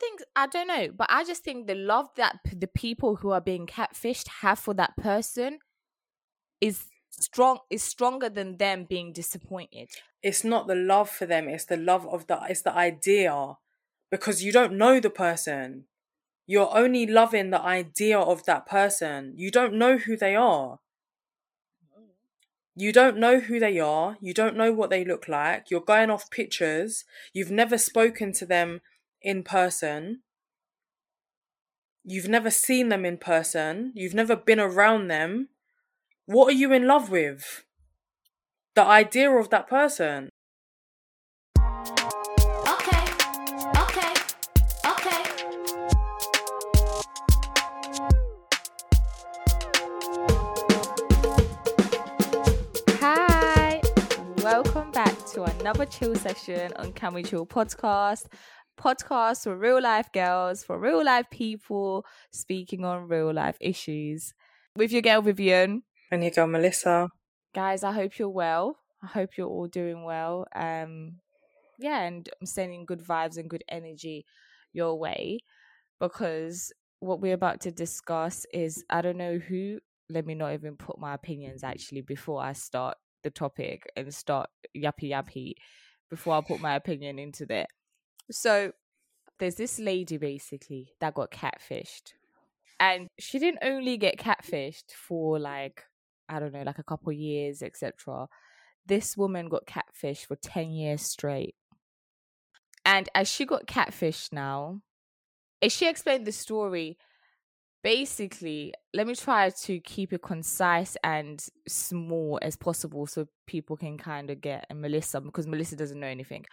think I don't know, but I just think the love that p- the people who are being catfished have for that person is strong is stronger than them being disappointed. It's not the love for them, it's the love of the it's the idea. Because you don't know the person. You're only loving the idea of that person. You don't know who they are. You don't know who they are. You don't know what they look like. You're going off pictures. You've never spoken to them in person. You've never seen them in person. You've never been around them. What are you in love with? The idea of that person. Okay, okay, okay. Hi, welcome back to another chill session on Can We Chill podcast. Podcast for real life girls, for real life people speaking on real life issues. With your girl Vivian. And you go, Melissa. Guys, I hope you're well. I hope you're all doing well. Um yeah, and I'm sending good vibes and good energy your way because what we're about to discuss is I don't know who let me not even put my opinions actually before I start the topic and start yappy yappy before I put my opinion into that. So there's this lady basically that got catfished. And she didn't only get catfished for like, I don't know, like a couple years, etc. This woman got catfished for 10 years straight. And as she got catfished now, as she explained the story, basically, let me try to keep it concise and small as possible so people can kind of get and Melissa because Melissa doesn't know anything.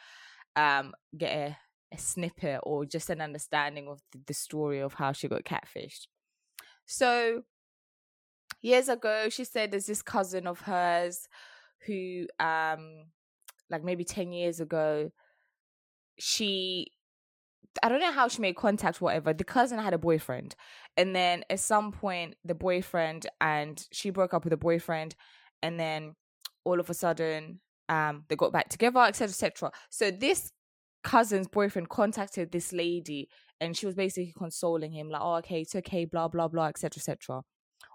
Um, get a, a snippet or just an understanding of the, the story of how she got catfished. So years ago, she said there's this cousin of hers who um like maybe 10 years ago she I don't know how she made contact, whatever. The cousin had a boyfriend. And then at some point, the boyfriend and she broke up with the boyfriend. And then all of a sudden, um, they got back together, etc. etc. So this cousin's boyfriend contacted this lady and she was basically consoling him, like, oh, okay, it's okay, blah, blah, blah, etc. etc.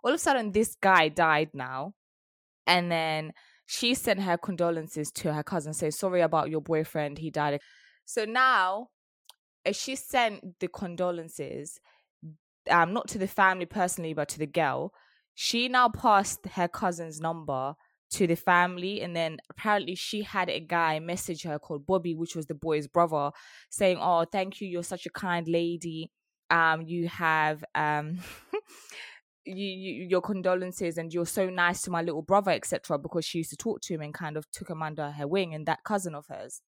All of a sudden, this guy died now. And then she sent her condolences to her cousin, say, sorry about your boyfriend, he died. So now as she sent the condolences, um, not to the family personally, but to the girl, she now passed her cousin's number to the family, and then apparently she had a guy message her called Bobby, which was the boy's brother, saying, "Oh, thank you, you're such a kind lady. Um, you have um." You, you, your condolences and you're so nice to my little brother etc because she used to talk to him and kind of took him under her wing and that cousin of hers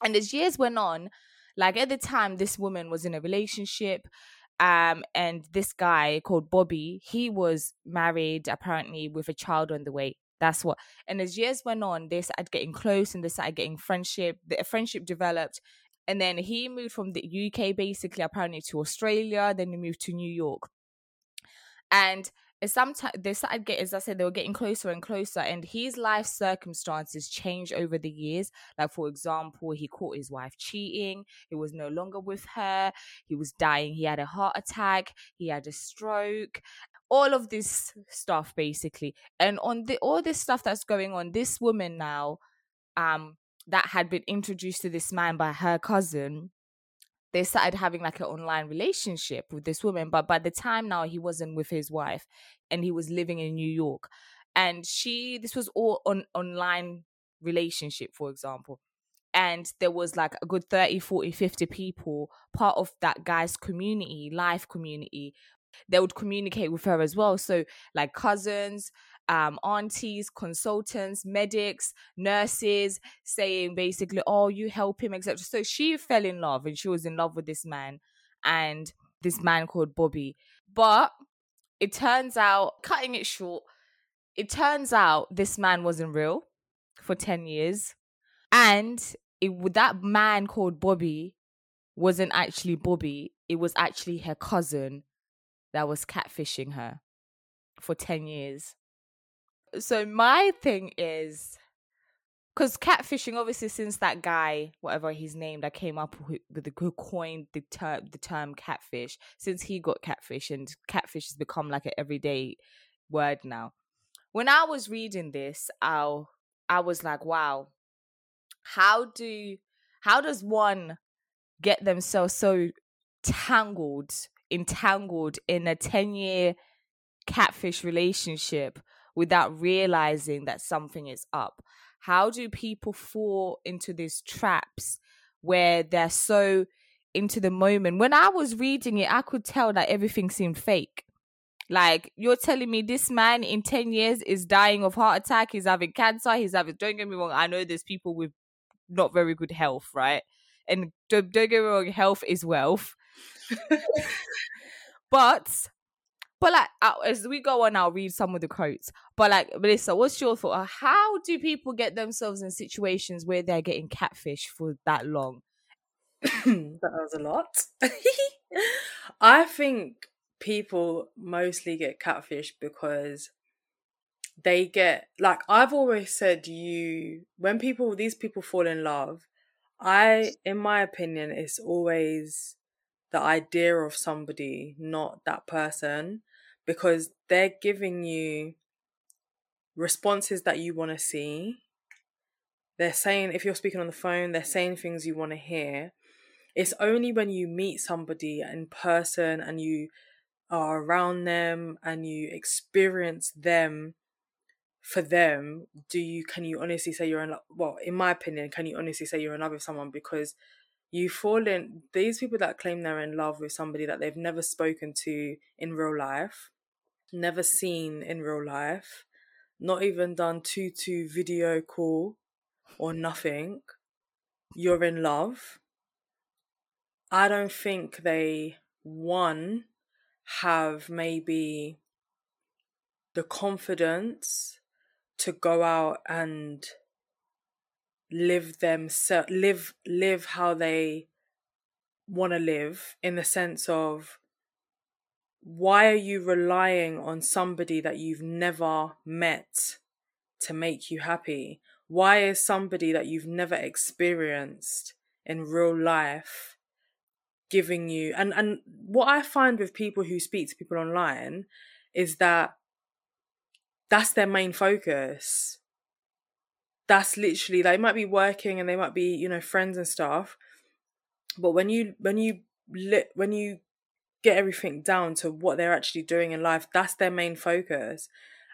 and as years went on like at the time, this woman was in a relationship, um, and this guy called Bobby, he was married apparently with a child on the way. That's what. And as years went on, they started getting close and they started getting friendship. The friendship developed, and then he moved from the UK basically apparently to Australia. Then he moved to New York, and sometimes they started getting, as I said, they were getting closer and closer, and his life circumstances changed over the years. Like, for example, he caught his wife cheating, he was no longer with her, he was dying, he had a heart attack, he had a stroke. All of this stuff, basically, and on the all this stuff that's going on, this woman now, um, that had been introduced to this man by her cousin, they started having like an online relationship with this woman. But by the time now he wasn't with his wife and he was living in new york. And she this was all on online relationship for example. And there was like a good 30 40 50 people part of that guy's community life community they would communicate with her as well so like cousins um, aunties, consultants, medics, nurses saying basically, oh, you help him, etc. So she fell in love and she was in love with this man and this man called Bobby. But it turns out, cutting it short, it turns out this man wasn't real for 10 years. And it, that man called Bobby wasn't actually Bobby, it was actually her cousin that was catfishing her for 10 years. So my thing is because catfishing obviously since that guy whatever he's named that came up with with the who coined the term the term catfish since he got catfish and catfish has become like an everyday word now. When i was reading this i i was like wow how do how does one get themselves so tangled entangled in a 10 year catfish relationship without realizing that something is up? How do people fall into these traps where they're so into the moment? When i was reading it i could tell that everything seemed fake. Like you're telling me this man in 10 years is dying of heart attack he's having cancer he's having don't get me wrong i know there's people with not very good health right? And don't, don't get me wrong health is wealth but but like as we go on, I'll read some of the quotes. But like Melissa, what's your thought? How do people get themselves in situations where they're getting catfish for that long? that was a lot. I think people mostly get catfish because they get like I've always said you when people these people fall in love, I in my opinion it's always the idea of somebody, not that person, because they're giving you responses that you want to see. They're saying, if you're speaking on the phone, they're saying things you want to hear. It's only when you meet somebody in person and you are around them and you experience them for them do you can you honestly say you're in love well in my opinion can you honestly say you're in love with someone because you fall in these people that claim they're in love with somebody that they've never spoken to in real life never seen in real life not even done two two video call or nothing you're in love. I don't think they one have maybe the confidence to go out and live them live live how they want to live in the sense of why are you relying on somebody that you've never met to make you happy? Why is somebody that you've never experienced in real life giving you and and what i find with people who speak to people online is that that's their main focus that's literally they might be working and they might be you know friends and stuff but when you when you when you get everything down to what they're actually doing in life that's their main focus.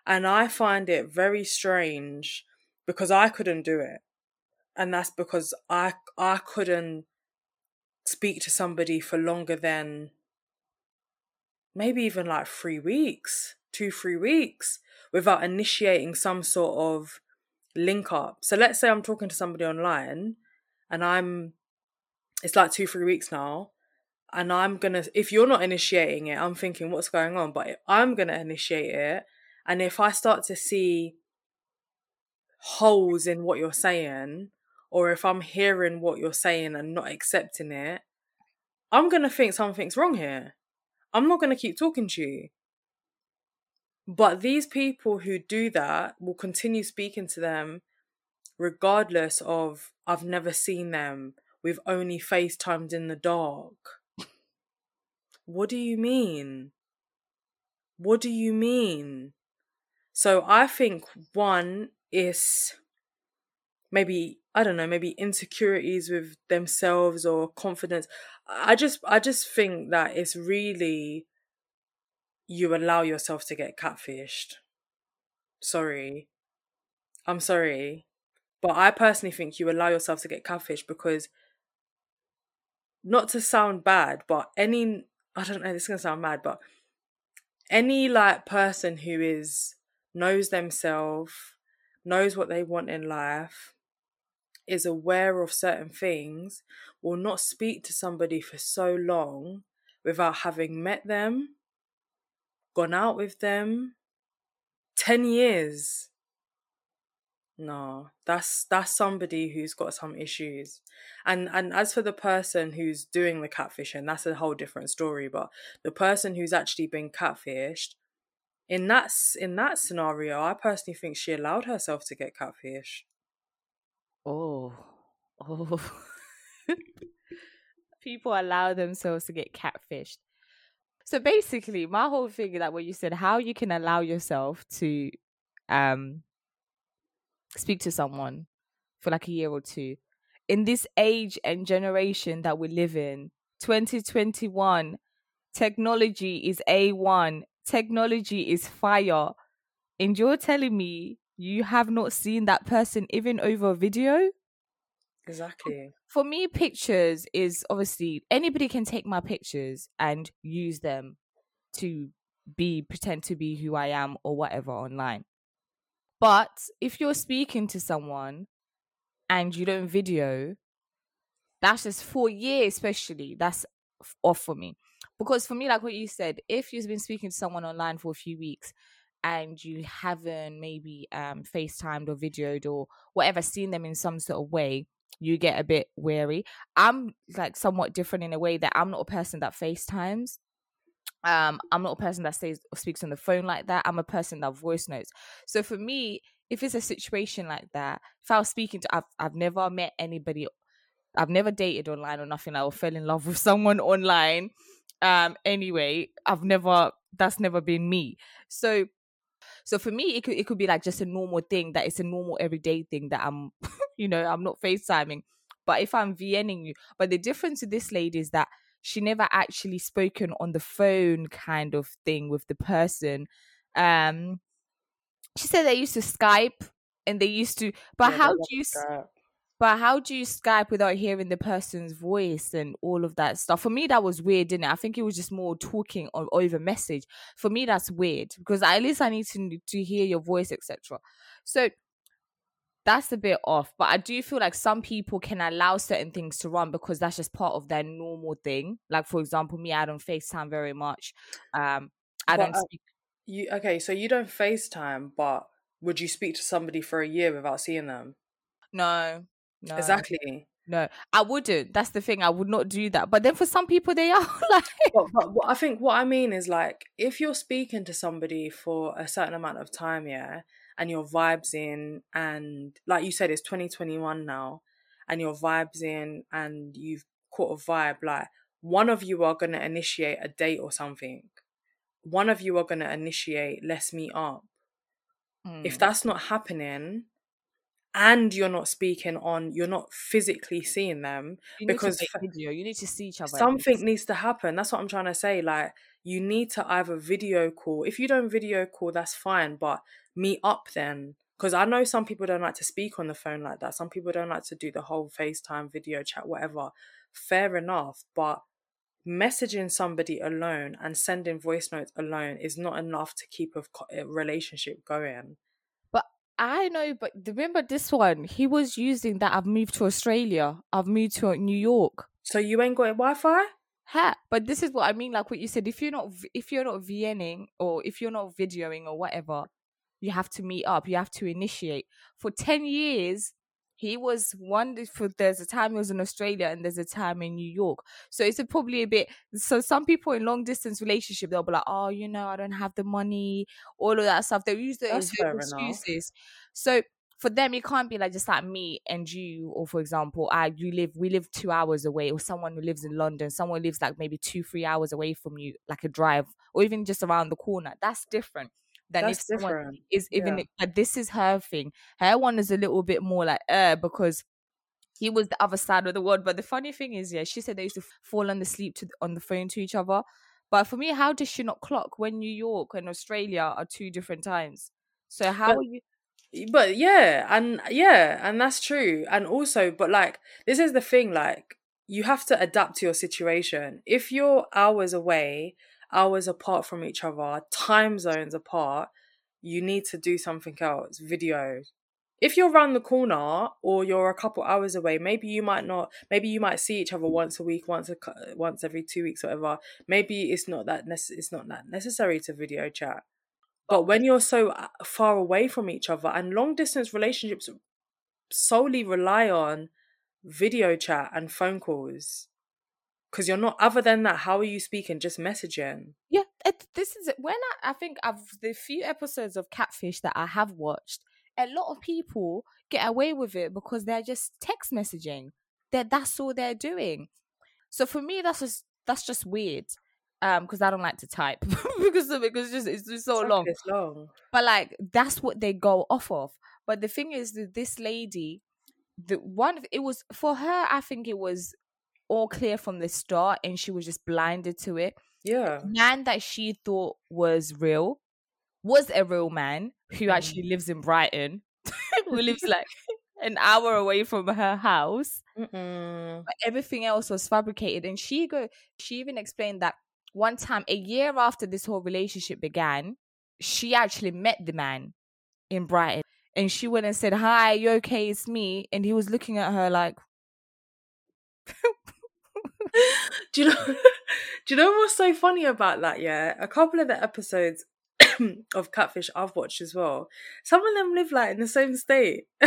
And i find it very strange because i couldn't do it. And that's because i i couldn't speak to somebody for longer than maybe even like 3 weeks 2 3 weeks without initiating some sort of link up. So let's say I'm talking to somebody online and I'm it's like 2 3 weeks now and I'm going to if you're not initiating it, I'm thinking what's going on, but I'm going to initiate it and if I start to see holes in what you're saying or if I'm hearing what you're saying and not accepting it, I'm going to think something's wrong here. I'm not going to keep talking to you. But these people who do that will continue speaking to them regardless of I've never seen them. We've only FaceTimed in the dark. What do you mean? What do you mean? So I think one is maybe I don't know, maybe insecurities with themselves or confidence. I just I just think that it's really you allow yourself to get catfished. Sorry. I'm sorry. But I personally think you allow yourself to get catfished because not to sound bad, but any I don't know, this is gonna sound mad, but any like person who is knows themselves, knows what they want in life, is aware of certain things, will not speak to somebody for so long without having met them gone out with them 10 years no that's that's somebody who's got some issues and and as for the person who's doing the catfishing that's a whole different story but the person who's actually been catfished in that in that scenario i personally think she allowed herself to get catfished Oh, oh. People allow themselves to get catfished. So basically, my whole thing that what you said, how you can allow yourself to um speak to someone for like a year or two in this age and generation that we live in, 2021, technology is A1, technology is fire. And you're telling me you have not seen that person even over video? Exactly. For me, pictures is obviously anybody can take my pictures and use them to be pretend to be who I am or whatever online. But if you're speaking to someone and you don't video, that's just for years, especially that's off for me. Because for me, like what you said, if you've been speaking to someone online for a few weeks and you haven't maybe um FaceTimed or videoed or whatever, seen them in some sort of way, you get a bit wary. I'm like somewhat different in a way that I'm not a person that FaceTimes. Um, I'm not a person that says speaks on the phone like that. I'm a person that voice notes. So for me, if it's a situation like that, if I was speaking to, I've I've never met anybody, I've never dated online or nothing. I or fell in love with someone online. Um, anyway, I've never. That's never been me. So, so for me, it could it could be like just a normal thing that it's a normal everyday thing that I'm, you know, I'm not FaceTiming. But if I'm VNing you, but the difference with this lady is that she never actually spoken on the phone kind of thing with the person. Um, she said they used to Skype and they used to, but Yeah, how do you? that. But how do you Skype without hearing the person's voice and all of that stuff? For me, that was weird, didn't it? I think it was just more talking or over message. For me, that's weird because at least I need to to hear your voice, etc. So that's a bit off. But I do feel like some people can allow certain things to run because that's just part of their normal thing. Like for example, me, I don't FaceTime very much. Um, I But, don't uh. You okay? So you don't FaceTime, but would you speak to somebody for a year without seeing them? No, no, Exactly. no. I wouldn't. That's the thing. I would not do that. But then for some people, they are like. But, but what I think what I mean is like if you're speaking to somebody for a certain amount of time, yeah, and your vibes in, and like you said, it's 2021 now, and your vibes in, and you've caught a vibe, like one of you are gonna initiate a date or something. One of you are gonna initiate, let's meet up. If Mm. that's not happening, and you're not speaking on, you're not physically seeing them, You because video. You need to see each other. something needs to happen that's what i'm trying to say like you need to either video call if you don't video call that's fine but meet up then because i know some people don't like to speak on the phone like that some people don't like to do the whole facetime video chat whatever fair enough but messaging somebody alone and sending voice notes alone is not enough to keep a relationship going I know, but remember this one? He was using that. I've moved to Australia. I've moved to New York. so you ain't got wi-fi Ha! But this is what I mean. Like what you said. If you're not, if you're not VNing or if you're not videoing or whatever, you have to meet up. You have to initiate. For ten years, he was. For there's a time he was in Australia and there's a time in New York. So it's a, probably a bit. So some people in long distance relationship, they'll be like, oh, you know, I don't have the money, all of that stuff. They use those That's fair enough. excuses. So for them, it can't be like just like me and you, or for example, I you live we live two hours away, or someone who lives in London, someone lives like maybe two three hours away from you, like a drive, or even just around the corner. That's different than that's if someone different is even Yeah. but this is her thing. Her one is a little bit more like uh because he was the other side of the world. But the funny thing is, yeah, she said they used to fall on the sleep to on the phone to each other. But for me, how does she not clock when New York and Australia are two different times? So how But- are you? but yeah and yeah and that's true and also but like this is the thing like you have to adapt to your situation if you're hours away hours apart from each other time zones apart you need to do something else video. If you're around the corner or you're a couple hours away maybe you might not maybe you might see each other once a week once a once every two weeks whatever. Maybe it's not that nece- it's not that necessary to video chat. But when you're so uh, far away from each other and long distance relationships solely rely on video chat and phone calls because you're not other than that how are you speaking just messaging Yeah, it, this is it. when I, I think I've the few episodes of Catfish that I have watched. a lot of people get away with it because they're just text messaging. That that's all they're doing. So for me, that's just that's just weird. Um, because I don't like to type because of it, because it's just it's just so Fuck, long. Long. But like that's what they go off of. But the thing is that this lady, the one it was for her, I think it was all clear from the start and she was just blinded to it. Yeah. Man that she thought was real was a real man who Mm. actually lives in Brighton, who lives like an hour away from her house Mm-mm. but everything else was fabricated and she go she even explained that one time a year after this whole relationship began she actually met the man in brighton and she went and said hi you okay it's me and he was looking at her like do you know? do you know what's so funny about that? Yeah, a couple of the episodes of Catfish I've watched as well. Some of them live like in the same state,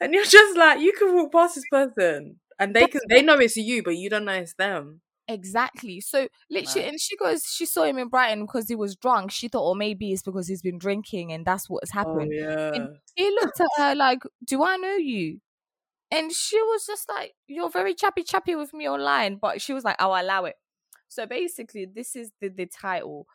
and you're just like, you can walk past this person, and they can they know it's you, but you don't know it's them. exactly so literally and she goes she saw him in brighton because he was drunk she thought oh maybe it's because he's been drinking and that's what's Oh happened yeah. he looked at her like, "Do I know you?" And she was just like, "You're very chappy chappy with me online," but she was like, "I'll allow it." So basically, this is the the title: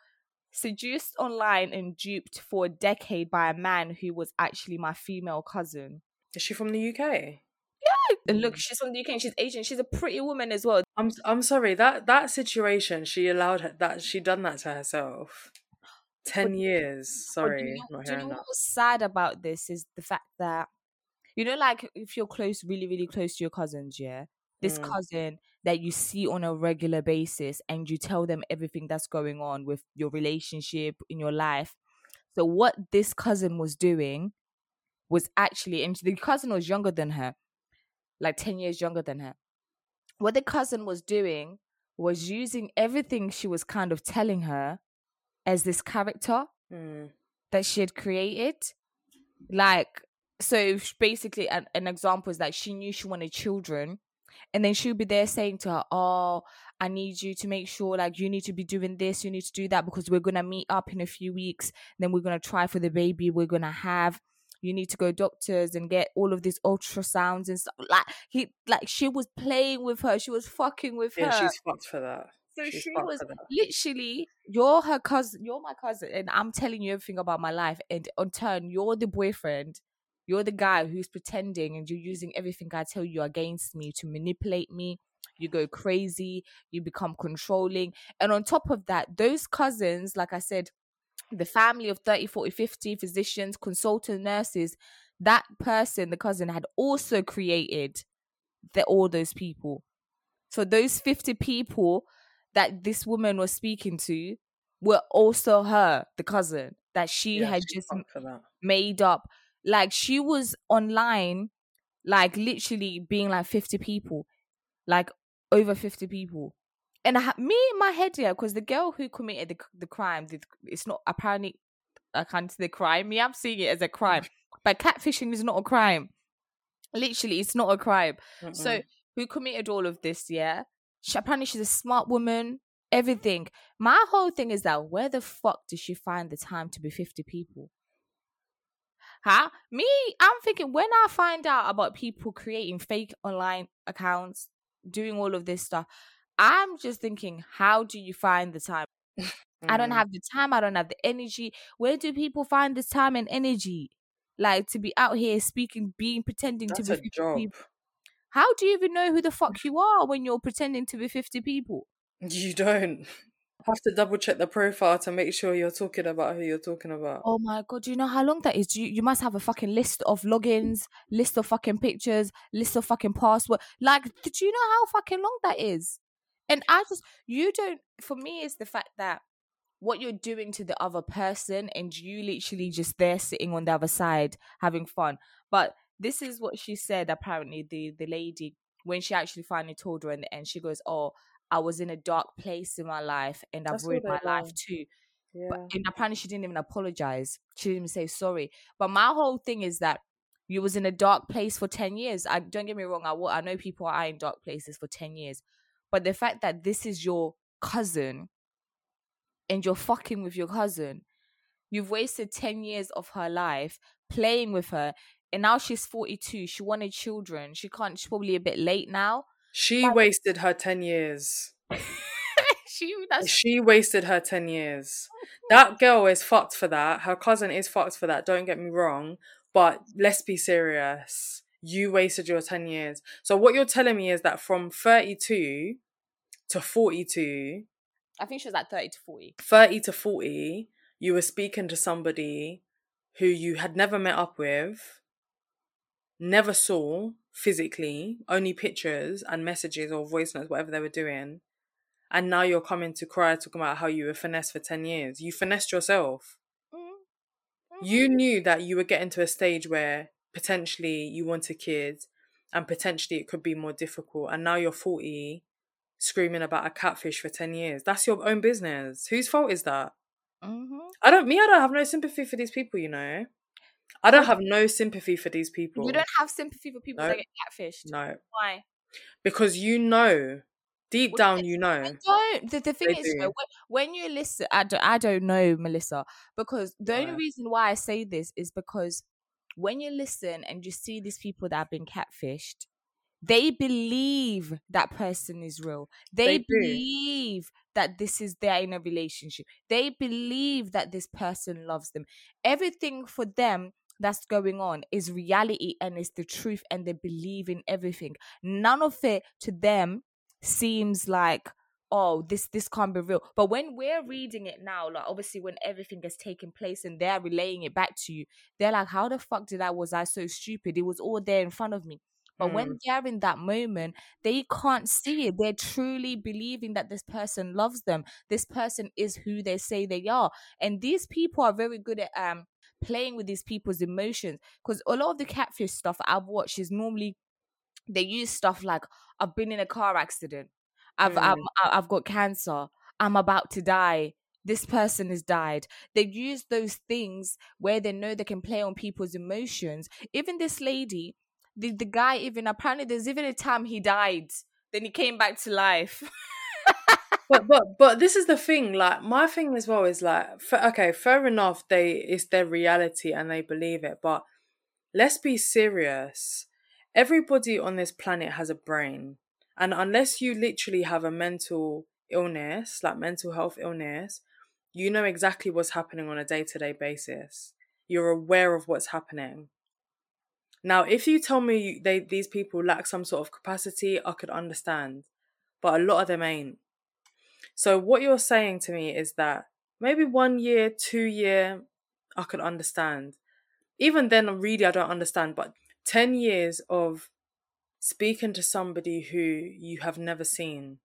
seduced online and duped for a decade by a man who was actually my female cousin. Is she from the UK? Yeah. And look, mm. she's from the UK and she's Asian. She's a pretty woman as well. I'm I'm sorry that that situation she allowed her that she done that to herself. Ten But- years. Sorry, do you know, do you know what's sad about this is the fact that you know, like if you're close, really, really close to your cousins, yeah, this Mm. cousin that you see on a regular basis, and you tell them everything that's going on with your relationship in your life. So what this cousin was doing was actually, and the cousin was younger than her, like ten years younger than her. What the cousin was doing was using everything she was kind of telling her as this character Mm. that she had created. Like, so basically, an, an example is that she knew she wanted children, and then she would be there saying to her, Oh, I need you to make sure, like, you need to be doing this, you need to do that, because we're going to meet up in a few weeks. Then we're going to try for the baby we're going to have. You need to go doctors and get all of these ultrasounds and stuff. Like he, like she was playing with her. She was fucking with Yeah, her. she's fucked for that. So she's she was literally, you're her cousin, you're my cousin, and I'm telling you everything about my life. And on turn, you're the boyfriend, you're the guy who's pretending, and you're using everything I tell you against me to manipulate me. You go crazy, you become controlling. And on top of that, those cousins, like I said, the family of 30, 40, 50 physicians, consultant nurses, that person, the cousin, had also created the, all those people. So those 50 people that this woman was speaking to were also her, the cousin, that she Yeah, had she's just fucked for that. made up. Like she was online, like literally being like 50 people, like over 50 people. And I me in my head, yeah, because the girl who committed the, the crime, the, it's not apparently I can't say the crime. Me, I'm seeing it as a crime, but catfishing is not a crime. Literally, it's not a crime. So Mm-mm. who committed all of this? Yeah, she, apparently she's a smart woman. Everything. My whole thing is that where the fuck does she find the time to be fifty people? Huh? Me, I'm thinking when I find out about people creating fake online accounts, doing all of this stuff, I'm just thinking, how do you find the time? I don't Mm. have the time. I don't have the energy. Where do people find this time and energy? Like to be out here speaking, being pretending That's to be 50 job. people. How do you even know who the fuck you are when you're pretending to be 50 people? You don't have to double check the profile to make sure you're talking about who you're talking about. Oh my god, do you know how long that is? You, you must have a fucking list of logins, list of fucking pictures, list of fucking password. Like, do you know how fucking long that is? And I just, you don't. For me, it's the fact that what you're doing to the other person, and you literally just there sitting on the other side having fun. But this is what she said. Apparently, the the lady when she actually finally told her in the end, she goes, "Oh, I was in a dark place in my life, and I've ruined my life want. too." Yeah. But and apparently she didn't even apologize. She didn't even say sorry. But my whole thing is that you was in a dark place for 10 years. I don't get me wrong, I, wa- I know people are in dark places for 10 years. But the fact that this is your cousin and you're fucking with your cousin, You've wasted 10 years of her life playing with her. And now she's 42. She wanted children. She can't, she's probably a bit late now. She wasted her 10 years. she, She wasted her 10 years. That girl is fucked for that. Her cousin is fucked for that. Don't get me wrong. But let's be serious. You wasted your 10 years. So, what you're telling me is that from 32 to 42, I think she was like 30 to 40. 30 to 40, you were speaking to somebody who you had never met up with, never saw physically, only pictures and messages or voice notes, whatever they were doing. And now you're coming to cry talking about how you were finessed for 10 years. You finessed yourself. Mm-hmm. You knew that you were getting to a stage where potentially you want a kid and potentially it could be more difficult. And now you're 40 screaming about a catfish for 10 years. That's your own business. Whose fault is that? Mm-hmm. I don't, me, I don't have no sympathy for these people, you know? I don't have no sympathy for these people. You don't have sympathy for people No. that get catfished. No. Why? Because you know, deep Well, down, you know. I don't. The, the thing They is, do. when, you listen, I don't, I don't know, Melissa, because the only reason why I say this is because when you listen and you see these people that have been catfished, they believe that person is real. They, They believe that this is they're in a relationship. They believe that this person loves them. Everything for them that's going on is reality and it's the truth, and they believe in everything. None of it to them seems like oh this this can't be real. But when we're reading it now like obviously when everything has taken place and they're relaying it back to you they're like how the fuck did i was i so stupid? It was all there in front of me. But when they're in that moment they can't see it. They're truly believing that this person loves them. This person is who they say they are. And these people are very good at um playing with these people's emotions because a lot of the catfish stuff i've watched is normally they use stuff like I've been in a car accident. I've Mm. I've, I've got cancer. I'm about to die. This person has died. They use those things where they know they can play on people's emotions. Even this lady, the, the guy, even apparently there's even a time he died. Then he came back to life. but but but this is the thing like my thing as well is like fa- okay fair enough they it's their reality and they believe it but let's be serious. Everybody on this planet has a brain and unless you literally have a mental illness like mental health illness you know exactly what's happening on a day-to-day basis. You're aware of what's happening. Now if you tell me they these people lack some sort of capacity i could understand but a lot of them ain't so what you're saying to me is that maybe one year, two year, I could understand. Even then, really, I don't understand. But ten years of speaking to somebody who you have never seen,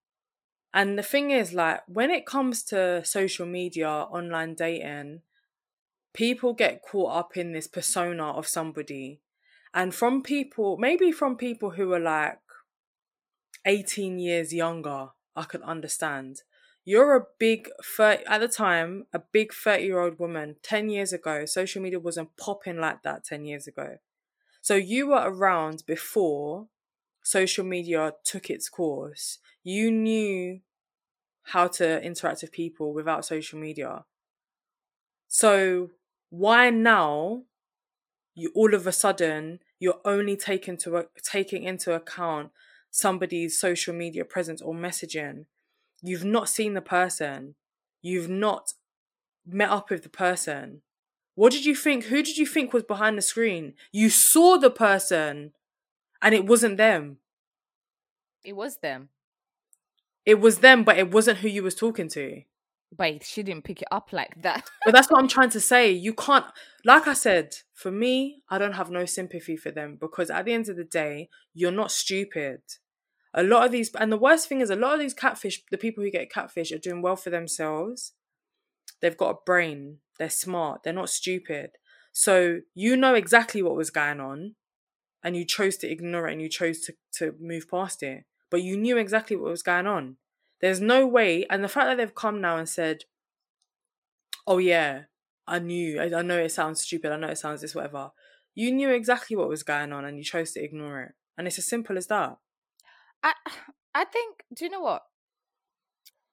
and the thing is, like when it comes to social media, online dating, people get caught up in this persona of somebody, and from people, maybe from people who are like 18 years younger, I could understand. You're a big 30, at the time, a big 30 year old woman. 10 years ago, social media wasn't popping like that 10 years ago. So you were around before social media took its course. You knew how to interact with people without social media. So why now you all of a sudden you're only taking to taking into account somebody's social media presence or messaging you've not seen the person you've not met up with the person what did you think who did you think was behind the screen you saw the person and it wasn't them it was them. it was them but it wasn't who you was talking to But she didn't pick it up like that. But that's what I'm trying to say. You can't, like I said, for me, I don't have no sympathy for them because at the end of the day, you're not stupid. A lot of these, and the worst thing is, a lot of these catfish, the people who get catfish are doing well for themselves. They've got a brain, they're smart, they're not stupid. So you know exactly what was going on and you chose to ignore it and you chose to, to move past it. But you knew exactly what was going on. There's no way, and the fact that they've come now and said, oh yeah, I knew. I, I know it sounds stupid. I know it sounds this, whatever. You knew exactly what was going on, and you chose to ignore it. And it's as simple as that. I I think do you know what?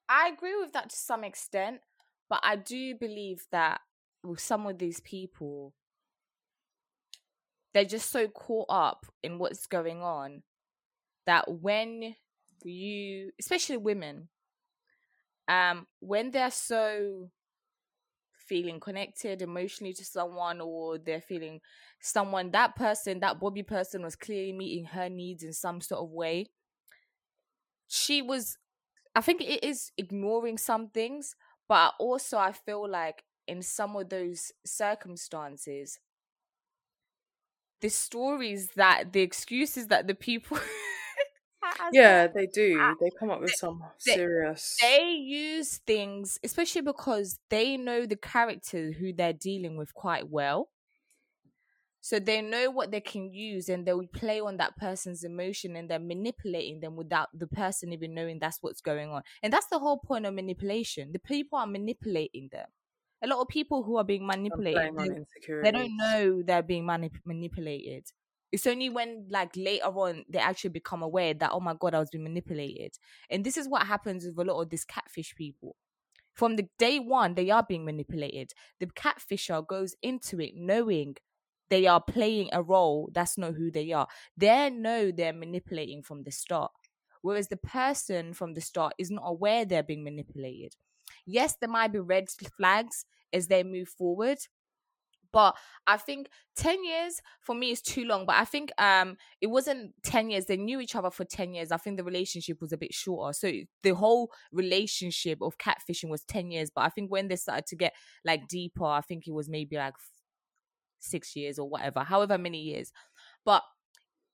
I agree with that to some extent, but I do believe that with some of these people, they're just so caught up in what's going on that when you, especially women, um, when they're so feeling connected emotionally to someone or they're feeling someone that person that bobby person was clearly meeting her needs in some sort of way she was i think it is ignoring some things but also i feel like in some of those circumstances the stories that the excuses that the people Yeah, they do. They come up with some they- serious. they use things especially because they know the character who they're dealing with quite well so they know what they can use and they will play on that person's emotion and they're manipulating them without the person even knowing that's what's going on. And that's the whole point of manipulation. The people are manipulating them. A lot of people who are being manipulated they, they don't know they're being manip- manipulated. It's only when like later on they actually become aware that oh my god i was being manipulated. And this is what happens with a lot of these catfish people. From the day one they are being manipulated. The catfisher goes into it knowing they are playing a role that's not who they are they know they're manipulating from the start whereas the person from the start is not aware they're being manipulated yes there might be red flags as they move forward but I think 10 years for me is too long. But I think um it wasn't 10 years. They knew each other for 10 years. I think the relationship was a bit shorter. So the whole relationship of catfishing was 10 years. But I think when they started to get like deeper, I think it was maybe like six years or whatever, however many years. But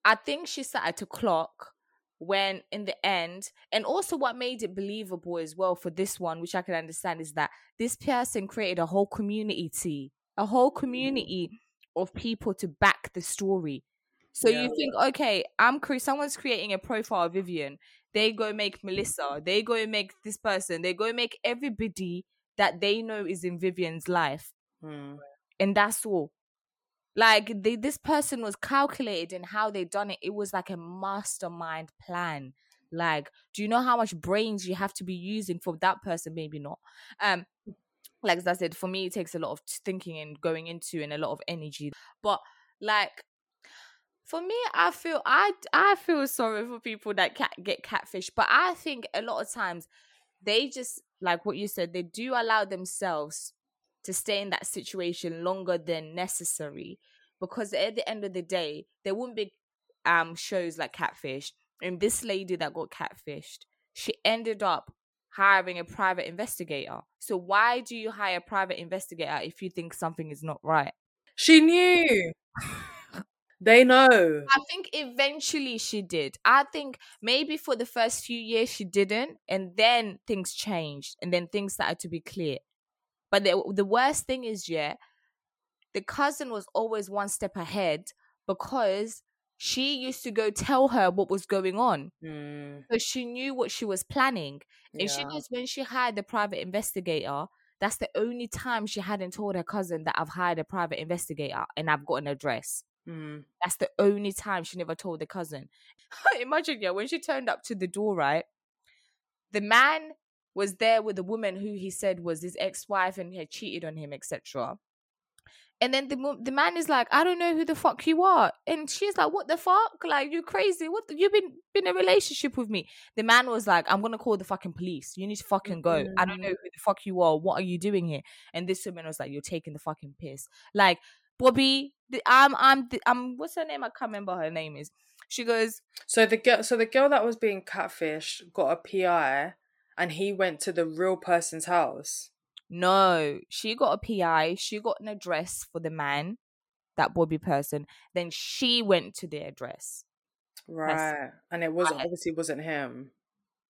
I think she started to clock when in the end and also what made it believable as well for this one which i can understand is that this person created a whole community a whole community of people to back the story. So Yeah. you think okay i'm cre- someone's creating a profile of vivian. They go make melissa. They go make this person. They go make everybody that they know is in vivian's life. Hmm. and that's all like they, this person was calculated in how they done it. It was like a mastermind plan. Like do you know how much brains you have to be using for that person? Maybe not. Um like i said for me it takes a lot of thinking and going into and a lot of energy. But like for me i feel i i feel sorry for people that cat get catfish but i think a lot of times they just like what you said they do allow themselves to stay in that situation longer than necessary because at the end of the day there wouldn't be um shows like catfish and this lady that got catfished she ended up hiring a private investigator so why do you hire a private investigator if you think something is not right She knew. they know. I think eventually she did. I think maybe for the first few years she didn't, and then things changed, and then things started to be clear. But the the worst thing is, yeah, the cousin was always one step ahead because she used to go tell her what was going on, Hmm. so she knew what she was planning. And she Yeah. knows when she hired the private investigator, that's the only time she hadn't told her cousin that I've hired a private investigator and I've got an address. Hmm. That's the only time she never told the cousin. Imagine, yeah, when she turned up to the door, right? The man was there with the woman who he said was his ex-wife and had cheated on him, etc. And then the the man is like, I don't know who the fuck you are, and she's like, What the fuck? Like you crazy? What? The- you been been in a relationship with me? The man was like, I'm gonna call the fucking police. You need to fucking go. I don't know mm. who the fuck you are. What are you doing here? And this woman was like, You're taking the fucking piss. Like Bobby, the, I'm, I'm, the, I'm. What's her name? I can't remember her name is. She goes, So the girl, so the girl that was being catfished got a PI, and he went to the real person's house. no. She got a PI. She got an address for the man, that Bobby person. Then she went to the address. Right, and it wasn't obviously wasn't him.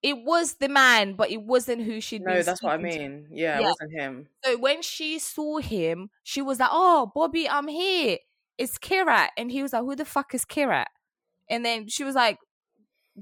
It was the man, but it wasn't who she'd No, that's what I mean. Yeah, it wasn't him. So when she saw him, she was like, "Oh, Bobby, I'm here. It's Kirat." And he was like, "Who the fuck is Kirat?" And then she was like,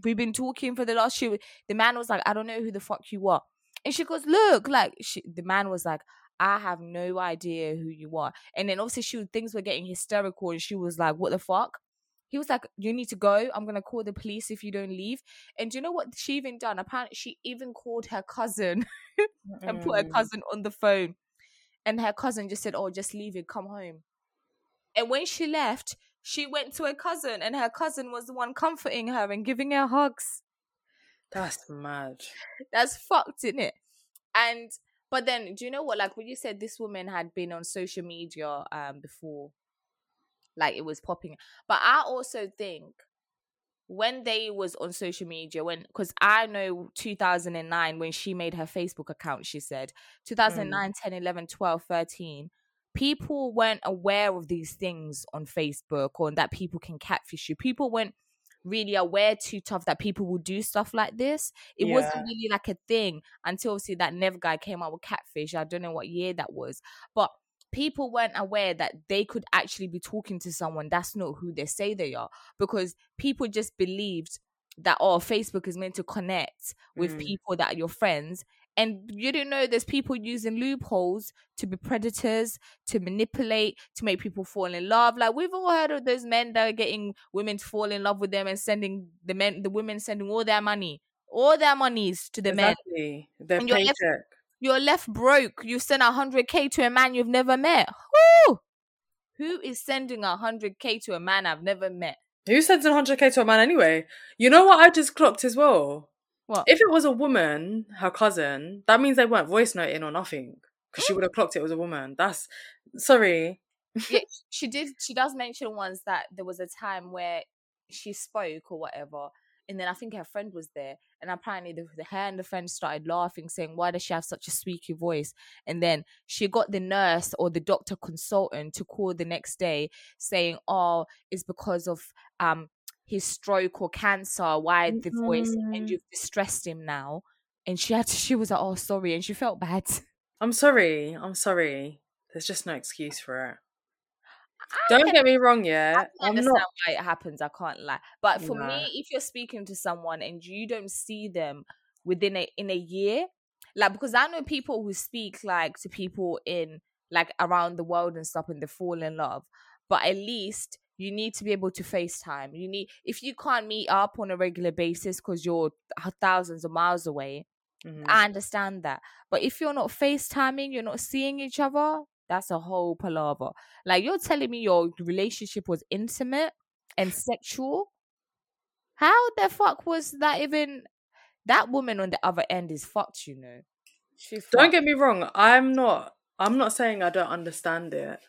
"We've been talking for the last." She, the man was like, "I don't know who the fuck you are." And she goes, "Look, like." She, the man was like, "I have no idea who you are." And then obviously, she things were getting hysterical, and she was like, "What the fuck?" He was like, "You need to go. I'm gonna call the police if you don't leave." And do you know what she even done? Apparently, she even called her cousin and put her Mm. cousin on the phone. and her cousin just said, "Oh, just leave it, come home." And when she left, she went to her cousin, and her cousin was the one comforting her and giving her hugs. That's mad. That's fucked, isn't it? And but then, do you know what? Like when you said this woman had been on social media um before, like it was popping. But I also think when they was on social media when because i know 2009 when she made her facebook account she said 2009 10 11 12 13 people weren't aware of these things on facebook or that people can catfish you people weren't really aware too tough that people would do stuff like this it Yeah. wasn't really like a thing until obviously that nev guy came out with catfish i don't know what year that was but people weren't aware that they could actually be talking to someone that's not who they say they are because people just believed that oh facebook is meant to connect with Mm. people that are your friends and you don't know there's people using loopholes to be predators to manipulate to make people fall in love like we've all heard of those men that are getting women to fall in love with them and sending the men the women sending all their money all their monies to the men exactly. Their And you're paycheck. left- you're left broke. You send a hundred k to a man you've never met. Who? Who is sending a hundred k to a man I've never met? Who sends 100k to a man anyway? You know what I just clocked as well? What? If it was a woman, her cousin, that means they weren't voice noting or nothing. Because she would have clocked it was a woman. That's sorry. yeah, she did. She does mention once that there was a time where she spoke or whatever, and then I think her friend was there, and apparently the, the her and the friend started laughing, saying, "Why does she have such a squeaky voice?" And then she got the nurse or the doctor consultant to call the next day, saying, "Oh, it's because of um his stroke or cancer. Why the voice? And Mm. you've distressed him now." And she had to, she was like, "Oh, sorry," and she felt bad. I'm sorry. I'm sorry. There's just no excuse for it. I Don't get me wrong, I yeah. I'm understand not. why it happens. I can't lie. But for me, if you're speaking to someone and you don't see them within a in a year, like because I know people who speak like to people in like around the world and stuff, and they fall in love. But at least you need to be able to FaceTime. You need if you can't meet up on a regular basis because you're thousands of miles away. Mhm. I understand that. But if you're not FaceTiming, you're not seeing each other, that's a whole palaver. Like you're telling me your relationship was intimate and sexual. How the fuck was that even that woman on the other end is fucked, you know. She's Don't get me wrong. I'm not. I'm not saying I don't understand it.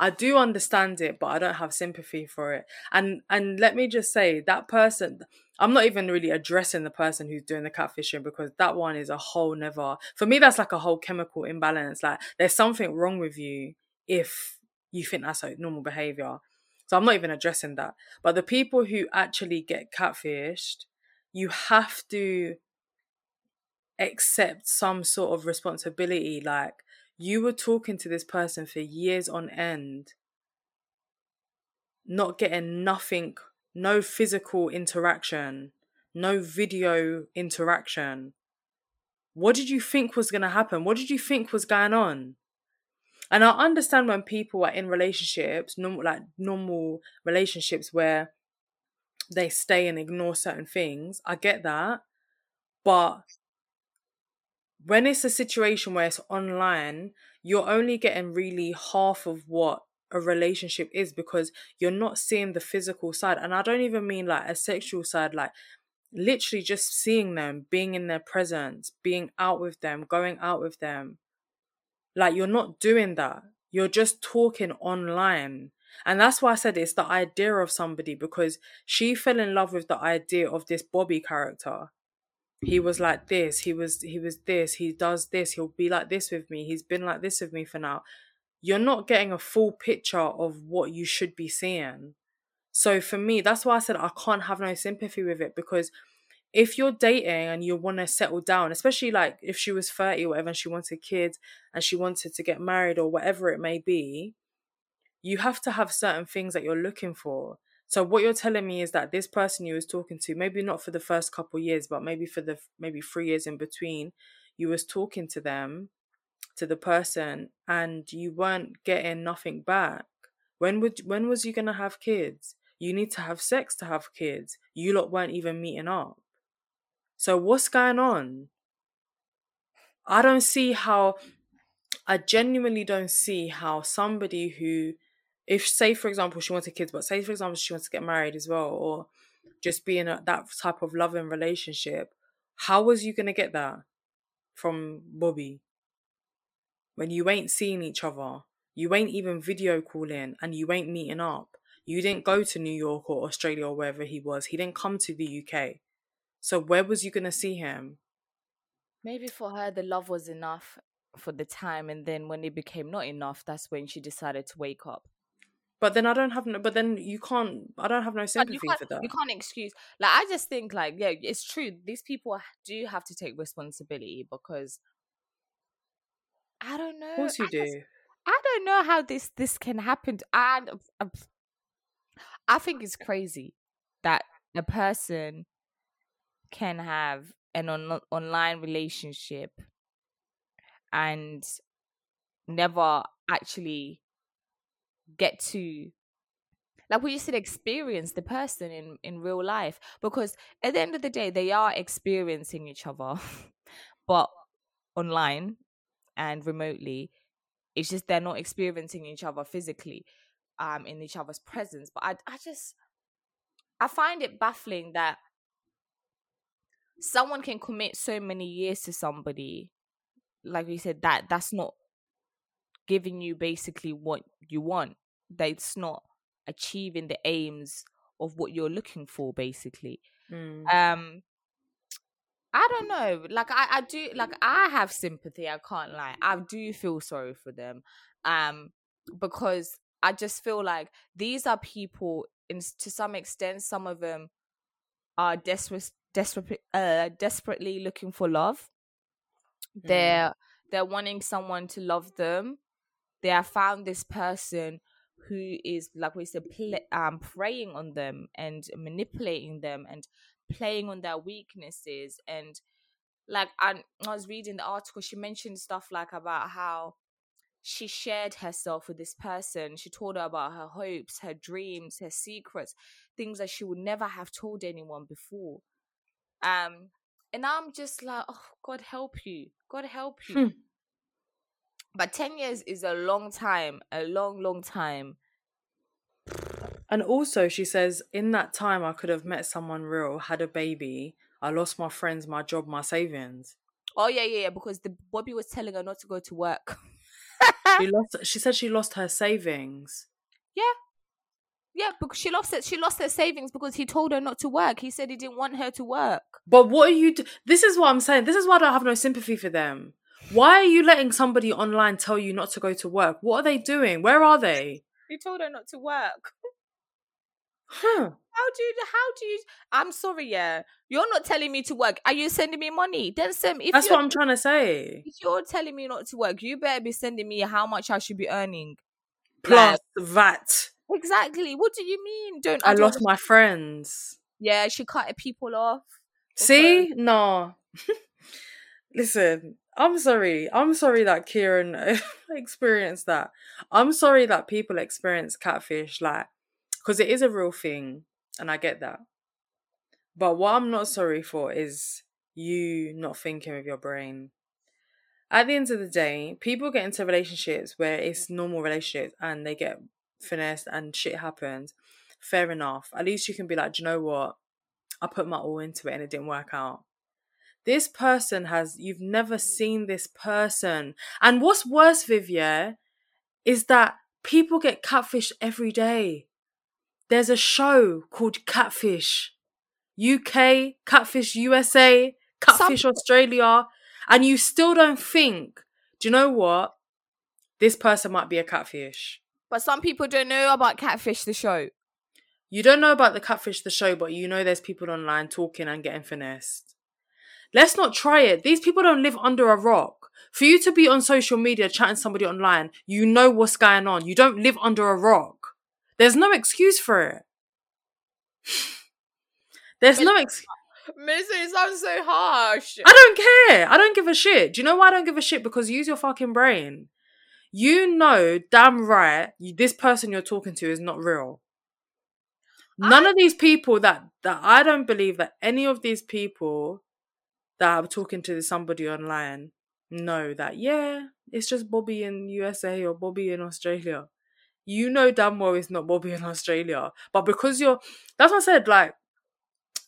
I do understand it, but I don't have sympathy for it. And and let me just say that person. I'm not even really addressing the person who's doing the catfishing because that one is a whole never. For me, that's like a whole chemical imbalance. Like there's something wrong with you if you think that's like normal behavior. So I'm not even addressing that. But the people who actually get catfished, you have to accept some sort of responsibility. Like you were talking to this person for years on end, not getting nothing, no physical interaction, no video interaction. What did you think was going to happen? What did you think was going on? And I understand when people are in relationships, normal like normal relationships where they stay and ignore certain things. I get that. But when it's a situation where it's online, you're only getting really half of what a relationship is because you're not seeing the physical side. And I don't even mean like a sexual side, like literally just seeing them, being in their presence, being out with them, going out with them. Like you're not doing that. You're just talking online. And that's why I said it's the idea of somebody because she fell in love with the idea of this Bobby character. He was like this, he was he was this, he does this, he'll be like this with me, he's been like this with me for now. You're not getting a full picture of what you should be seeing. So for me, that's why I said I can't have no sympathy with it because if you're dating and you want to settle down, especially like if she was 30 or whatever and she wanted kids and she wanted to get married or whatever it may be, you have to have certain things that you're looking for. So what you're telling me is that this person you was talking to, maybe not for the first couple years, but maybe for the maybe three years in between, you was talking to them, to the person, and you weren't getting nothing back. When would when was you gonna have kids? You need to have sex to have kids. You lot weren't even meeting up. So what's going on? I don't see how I genuinely don't see how somebody who, if say for example she wanted kids, but say for example she wants to get married as well, or just be in a, that type of loving relationship, how was you gonna get that from Bobby when you ain't seeing each other, you ain't even video calling, and you ain't meeting up? You didn't go to New York or Australia or wherever he was. He didn't come to the UK. So where was you gonna see him? Maybe for her, the love was enough for the time, and then when it became not enough, that's when she decided to wake up. But then I don't have no. But then you can't. I don't have no sympathy for that. you can't excuse. Like I just think, like yeah, it's true. These people do have to take responsibility because I don't know. Of course you I just- do. I don't know how this this can happen. And um, I think it's crazy that a person can have an on- online relationship and never actually get to like we just said experience the person in in real life because at the end of the day they are experiencing each other but online and remotely it's just they're not experiencing each other physically um in each other's presence. But i i just i find it baffling that someone can commit so many years to somebody like we said that that's not giving you basically what you want that's not achieving the aims of what you're looking for basically. Mm. um i don't know like i i do like i have sympathy i can't lie. I do feel sorry for them um because i just feel like these are people in to some extent some of them are desperate desperate uh desperately looking for love. They're they're wanting someone to love them. They have found this person who is like we said um preying on them and manipulating them and playing on their weaknesses. And like I, I was reading the article she mentioned stuff like about how she shared herself with this person. She told her about her hopes her dreams her secrets things that she would never have told anyone before. Um and i'm just like oh god help you. God help you. Hmm. But 10 years is a long time a long long time And also, she says, in that time, I could have met someone real, had a baby. I lost my friends, my job, my savings. oh yeah yeah yeah because the bobby was telling her not to go to work She lost. She said she lost her savings. yeah yeah. because she lost it she lost her savings because he told her not to work he said he didn't want her to work But what are you? Do- this is what I'm saying. This is why I don't have no sympathy for them. Why are you letting somebody online tell you not to go to work? What are they doing? Where are they? he told her not to work Huh. how do you how do you i'm sorry yeah you're not telling me to work are you sending me money then send if That's what I'm trying to say. if you're telling me not to work you better be sending me how much i should be earning Plus VAT. exactly what do you mean don't I don't lost wanna- my friends. yeah she cut people off See, no. Listen, I'm sorry. I'm sorry that Kirat experienced that. I'm sorry that people experience catfish, like, because it is a real thing, and I get that. But what I'm not sorry for is you not thinking with your brain. At the end of the day, people get into relationships where it's normal relationships and they get finessed and shit happens. Fair enough. At least you can be like, do you know what? I put my all into it and it didn't work out. This person has, you've never seen this person. And what's worse, vivier is that people get catfish every day. There's a show called Catfish UK, Catfish USA, Catfish Australia, and you still don't think, do you know what? This person might be a catfish. but some people don't know about catfish the show You don't know about the catfish the show, but you know there's people online talking and getting finessed. Let's not try it. These people don't live under a rock. For you to be on social media chatting somebody online, you know what's going on. You don't live under a rock. There's no excuse for it. There's no excuse. Melissa, it sounds so harsh. I don't care. I don't give a shit. Do you know why I don't give a shit? Because use your fucking brain. You know damn right you, this person you're talking to is not real. None of these people that that I don't believe that any of these people that I'm talking to somebody online know that yeah, it's just Bobby in USA or Bobby in Australia. You know damn well it's not Bobby in Australia. But because you're that's what I said, like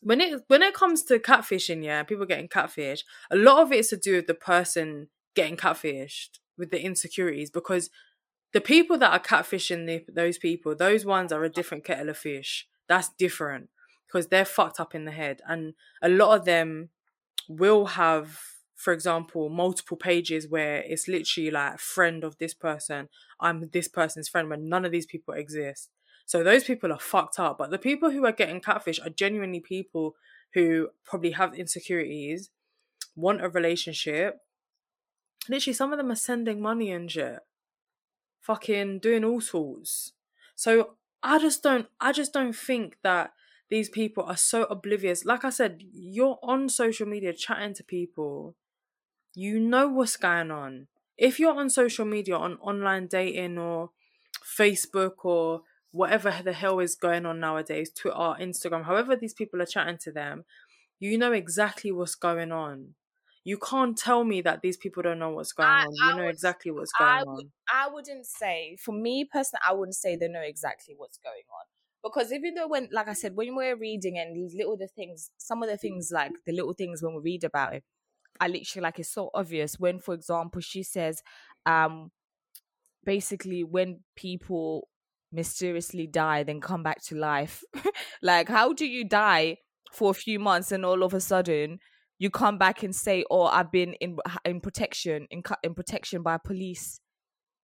when it when it comes to catfishing, yeah, people getting catfished, a lot of it is to do with the person getting catfished with the insecurities because the people that are catfishing the, those people, those ones are a different kettle of fish. That's different because they're fucked up in the head, and a lot of them will have, for example, multiple pages where it's literally like friend of this person, I'm this person's friend, when none of these people exist. So those people are fucked up. But the people who are getting catfish are genuinely people who probably have insecurities, want a relationship. Literally, some of them are sending money and shit fucking doing all sorts. So I just don't I just don't think that these people are so oblivious. Like I said, you're on social media chatting to people. You know what's going on. If you're on social media on online dating or Facebook or whatever the hell is going on nowadays, Twitter, Instagram, however these people are chatting to them, you know exactly what's going on you can't tell me that these people don't know what's going I- on. I You know would- exactly what's going I on. I wouldn't say, for me personally, I wouldn't say they know exactly what's going on. Because even though when, like I said, when we're reading and these little the things, some of the things like the little things when we read about it, I literally like it's so obvious. When, for example, she says, um, basically when people mysteriously die, then come back to life. like, how do you die for a few months and all of a sudden you come back and say, "Oh, I've been in in protection, in in protection by police.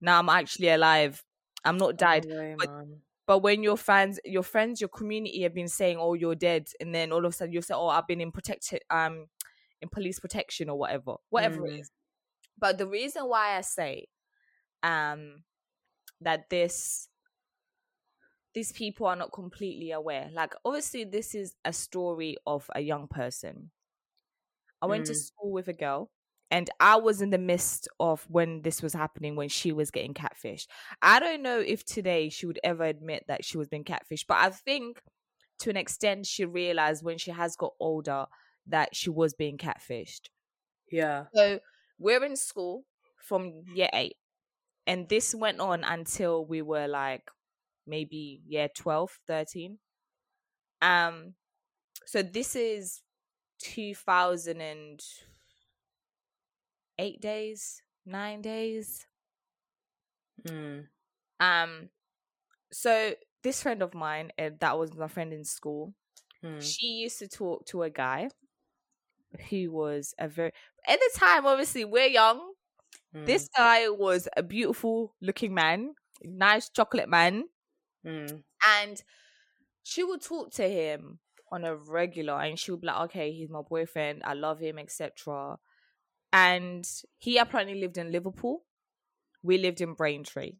Now I'm actually alive. I'm not died." No way, but-. But when your fans, your friends, your community have been saying, "Oh, you're dead," and then all of a sudden you say, "Oh, I've been in protected, um, in police protection or whatever, whatever it Mm. is." But the reason why I say, um, that this these people are not completely aware, like obviously this is a story of a young person. I went to Mm. school with a girl, and I was in the midst of when this was happening when she was getting catfished. I don't know if today she would ever admit that she was being catfished, but I think to an extent she realized when she has got older that she was being catfished. Yeah. So we're in school from year eight, and this went on until we were like maybe year 12, 13. Um, so this is 2008 days, nine days. Mm. Um, so this friend of mine, uh, that was my friend in school, Mm. she used to talk to a guy who was a very at the time obviously we're young Mm. this guy was a beautiful looking man nice chocolate man Mm. and she would talk to him on a regular and she would be like okay he's my boyfriend i love him etc and he apparently lived in liverpool. We lived in braintree.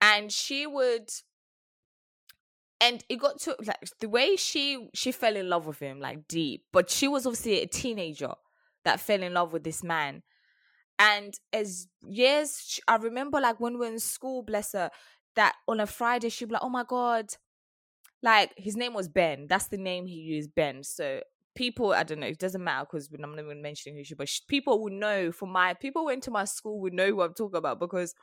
And she would and it got to like the way she she fell in love with him like deep. But she was obviously a teenager that fell in love with this man. And as years i remember like when we were in school bless her that on a friday she'd be like oh my god. Like his name was ben. That's the name he used ben. So people i don't know it doesn't matter because i'm not even mentioning who she but people would know for my people went to my school would know who i'm talking about because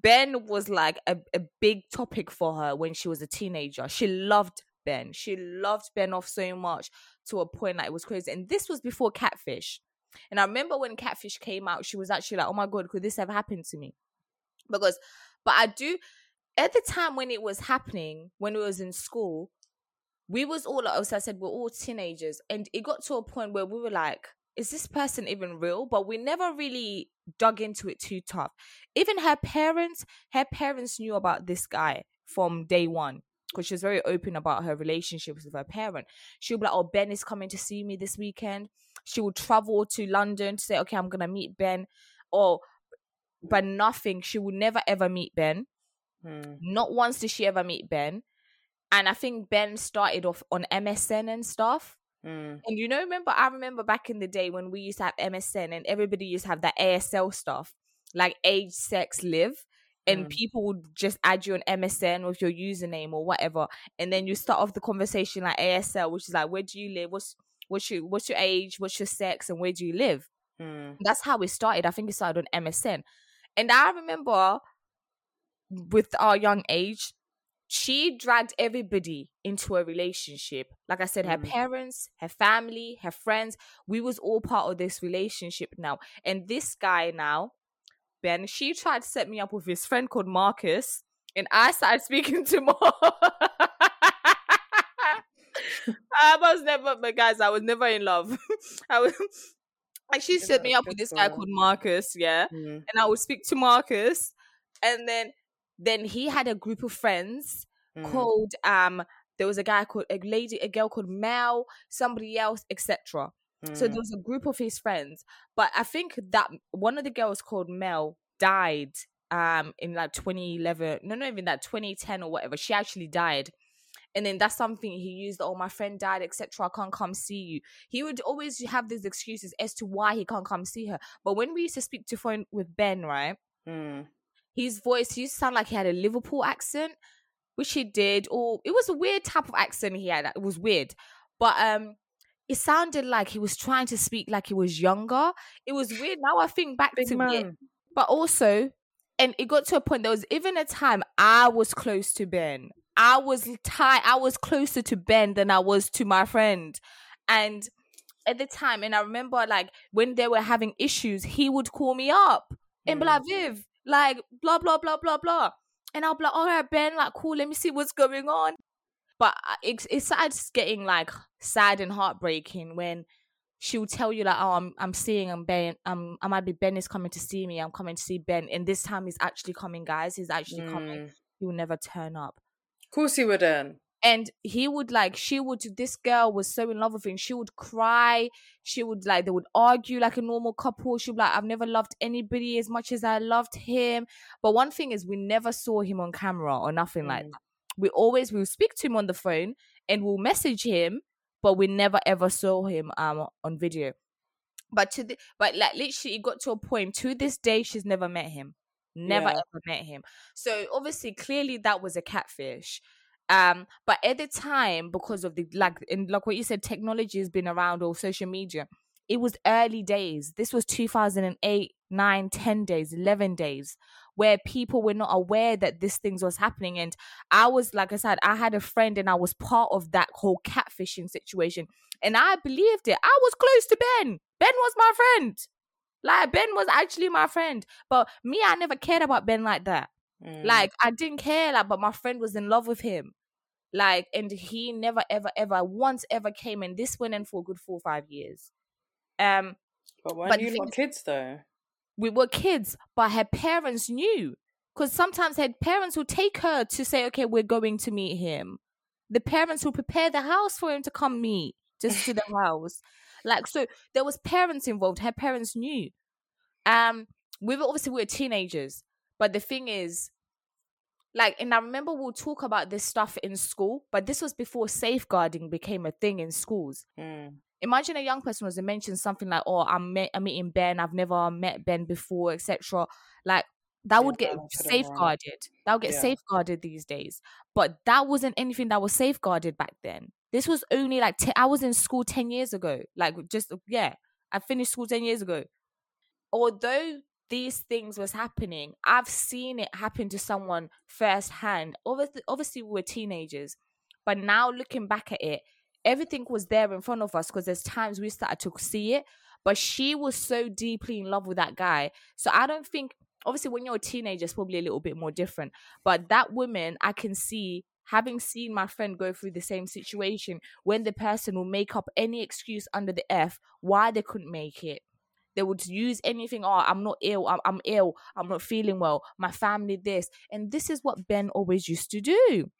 Ben was like a, a big topic for her when she was a teenager. She loved Ben. She loved Ben off so much to a point that it was crazy. And this was before Catfish. And I remember when Catfish came out, she was actually like, oh my God, could this have happened to me? Because, but I do, at the time when it was happening, when we was in school, we was all, as I said, we're all teenagers. And it got to a point where we were like, is this person even real? But we never really dug into it too tough. Even her parents, her parents knew about this guy from day one because she was very open about her relationships with her parent. She would be like, "Oh, Ben is coming to see me this weekend." She would travel to London to say, "Okay, I'm gonna meet Ben," or but nothing. She would never ever meet Ben. Mm. Not once did she ever meet Ben. And I think Ben started off on MSN and stuff. Mm. And you know, remember, I remember back in the day when we used to have MSN and everybody used to have that ASL stuff, like age, sex, live. And Mm. people would just add you on MSN with your username or whatever. And then you start off the conversation like ASL, which is like, where do you live? What's what's your what's your age? What's your sex? And where do you live? Mm. That's how it started. I think it started on MSN. And I remember with our young age, she dragged everybody into a relationship. Like I said, her Mm. parents, her family, her friends, we was all part of this relationship now. And this guy now, Ben, she tried to set me up with his friend called Marcus, and I started speaking to Mark. I was never, but guys, I was never in love. I was, like she set me up with this guy called Marcus, yeah Mm. and I would speak to Marcus, and then then he had a group of friends Mm. called um. There was a guy called a lady, a girl called Mel, somebody else, etc. So Mm. there was a group of his friends, but I think that one of the girls called Mel died um in like 2011. No, not even that 2010 or whatever. She actually died. And then that's something he used. Oh, my friend died, etc. I can't come see you. He would always have these excuses as to why he can't come see her. But when we used to speak to phone with Ben, right, Mm. His voice used to sound like he had a Liverpool accent, which he did, or it was a weird type of accent he had. It was weird, but um, it sounded like he was trying to speak like he was younger. It was weird. Now I think back Big to it, but also, and it got to a point. There was even a time I was close to Ben. I was tight. I was closer to Ben than I was to my friend, and at the time, and I remember like when they were having issues, he would call me up and be Mm. like, Viv, like blah blah blah blah blah, and I'll be like, all right, Ben, like cool, let me see what's going on. But I- it it started getting like sad and heartbreaking when she'll tell you like, oh, I'm I'm seeing I'm Ben, um, I might be Ben is coming to see me. I'm coming to see Ben, and this time he's actually coming, guys. He's actually coming. Mm. He will never turn up Of course he wouldn't. And he would like she would this girl was so in love with him she would cry she would like they would argue like a normal couple she'd be like i've never loved anybody as much as i loved him. But one thing is we never saw him on camera or nothing like Mm. that. We always we would speak to him on the phone and we'll message him but we never ever saw him um on video. But to the but like literally it got to a point to this day she's never met him. Never Yeah. ever met him. So obviously clearly that was a catfish um but at the time because of the like and like what you said technology has been around or social media it was early days. This was 2008 9 10 days 11 days where people were not aware that this things was happening. And i was like i said i had a friend and i was part of that whole catfishing situation. And i believed it. I was close to ben. Ben was my friend. Like ben was actually my friend. But me i never cared about ben like that. Mm. like I didn't care, like, but my friend was in love with him. Like, and he never, ever, ever, once ever came in. This went in for a good four or five years. Um, but when but you thing kids though? we were kids, but her parents knew. Because sometimes her parents would take her to say, okay, we're going to meet him. The parents would prepare the house for him to come meet, just to the house. Like, so there was parents involved. Her parents knew. Um, we were obviously we were teenagers, but the thing is, like, and I remember we'll talk about this stuff in school, but this was before safeguarding became a thing in schools Mm. imagine a young person was to mention something like, "Oh, I'm me- I'm meeting Ben. I've never met Ben before, etc." Like that Yeah, would get that would put it wrong. safeguarded. That would get Yeah. safeguarded these days. But that wasn't anything that was safeguarded back then. This was only like te- I was in school ten years ago. Like just yeah, I finished school ten years ago. Although these things was happening, I've seen it happen to someone firsthand. Obviously, obviously we were teenagers, but now looking back at it, everything was there in front of us because there's times we started to see it. But she was so deeply in love with that guy. So I don't think obviously when you're a teenager it's probably a little bit more different. But that woman I can see having seen my friend go through the same situation when the person will make up any excuse under the F why they couldn't make it. They would use anything. Oh, I'm not ill. I'm, I'm ill. I'm not feeling well. My family, this. And this is what Ben always used to do.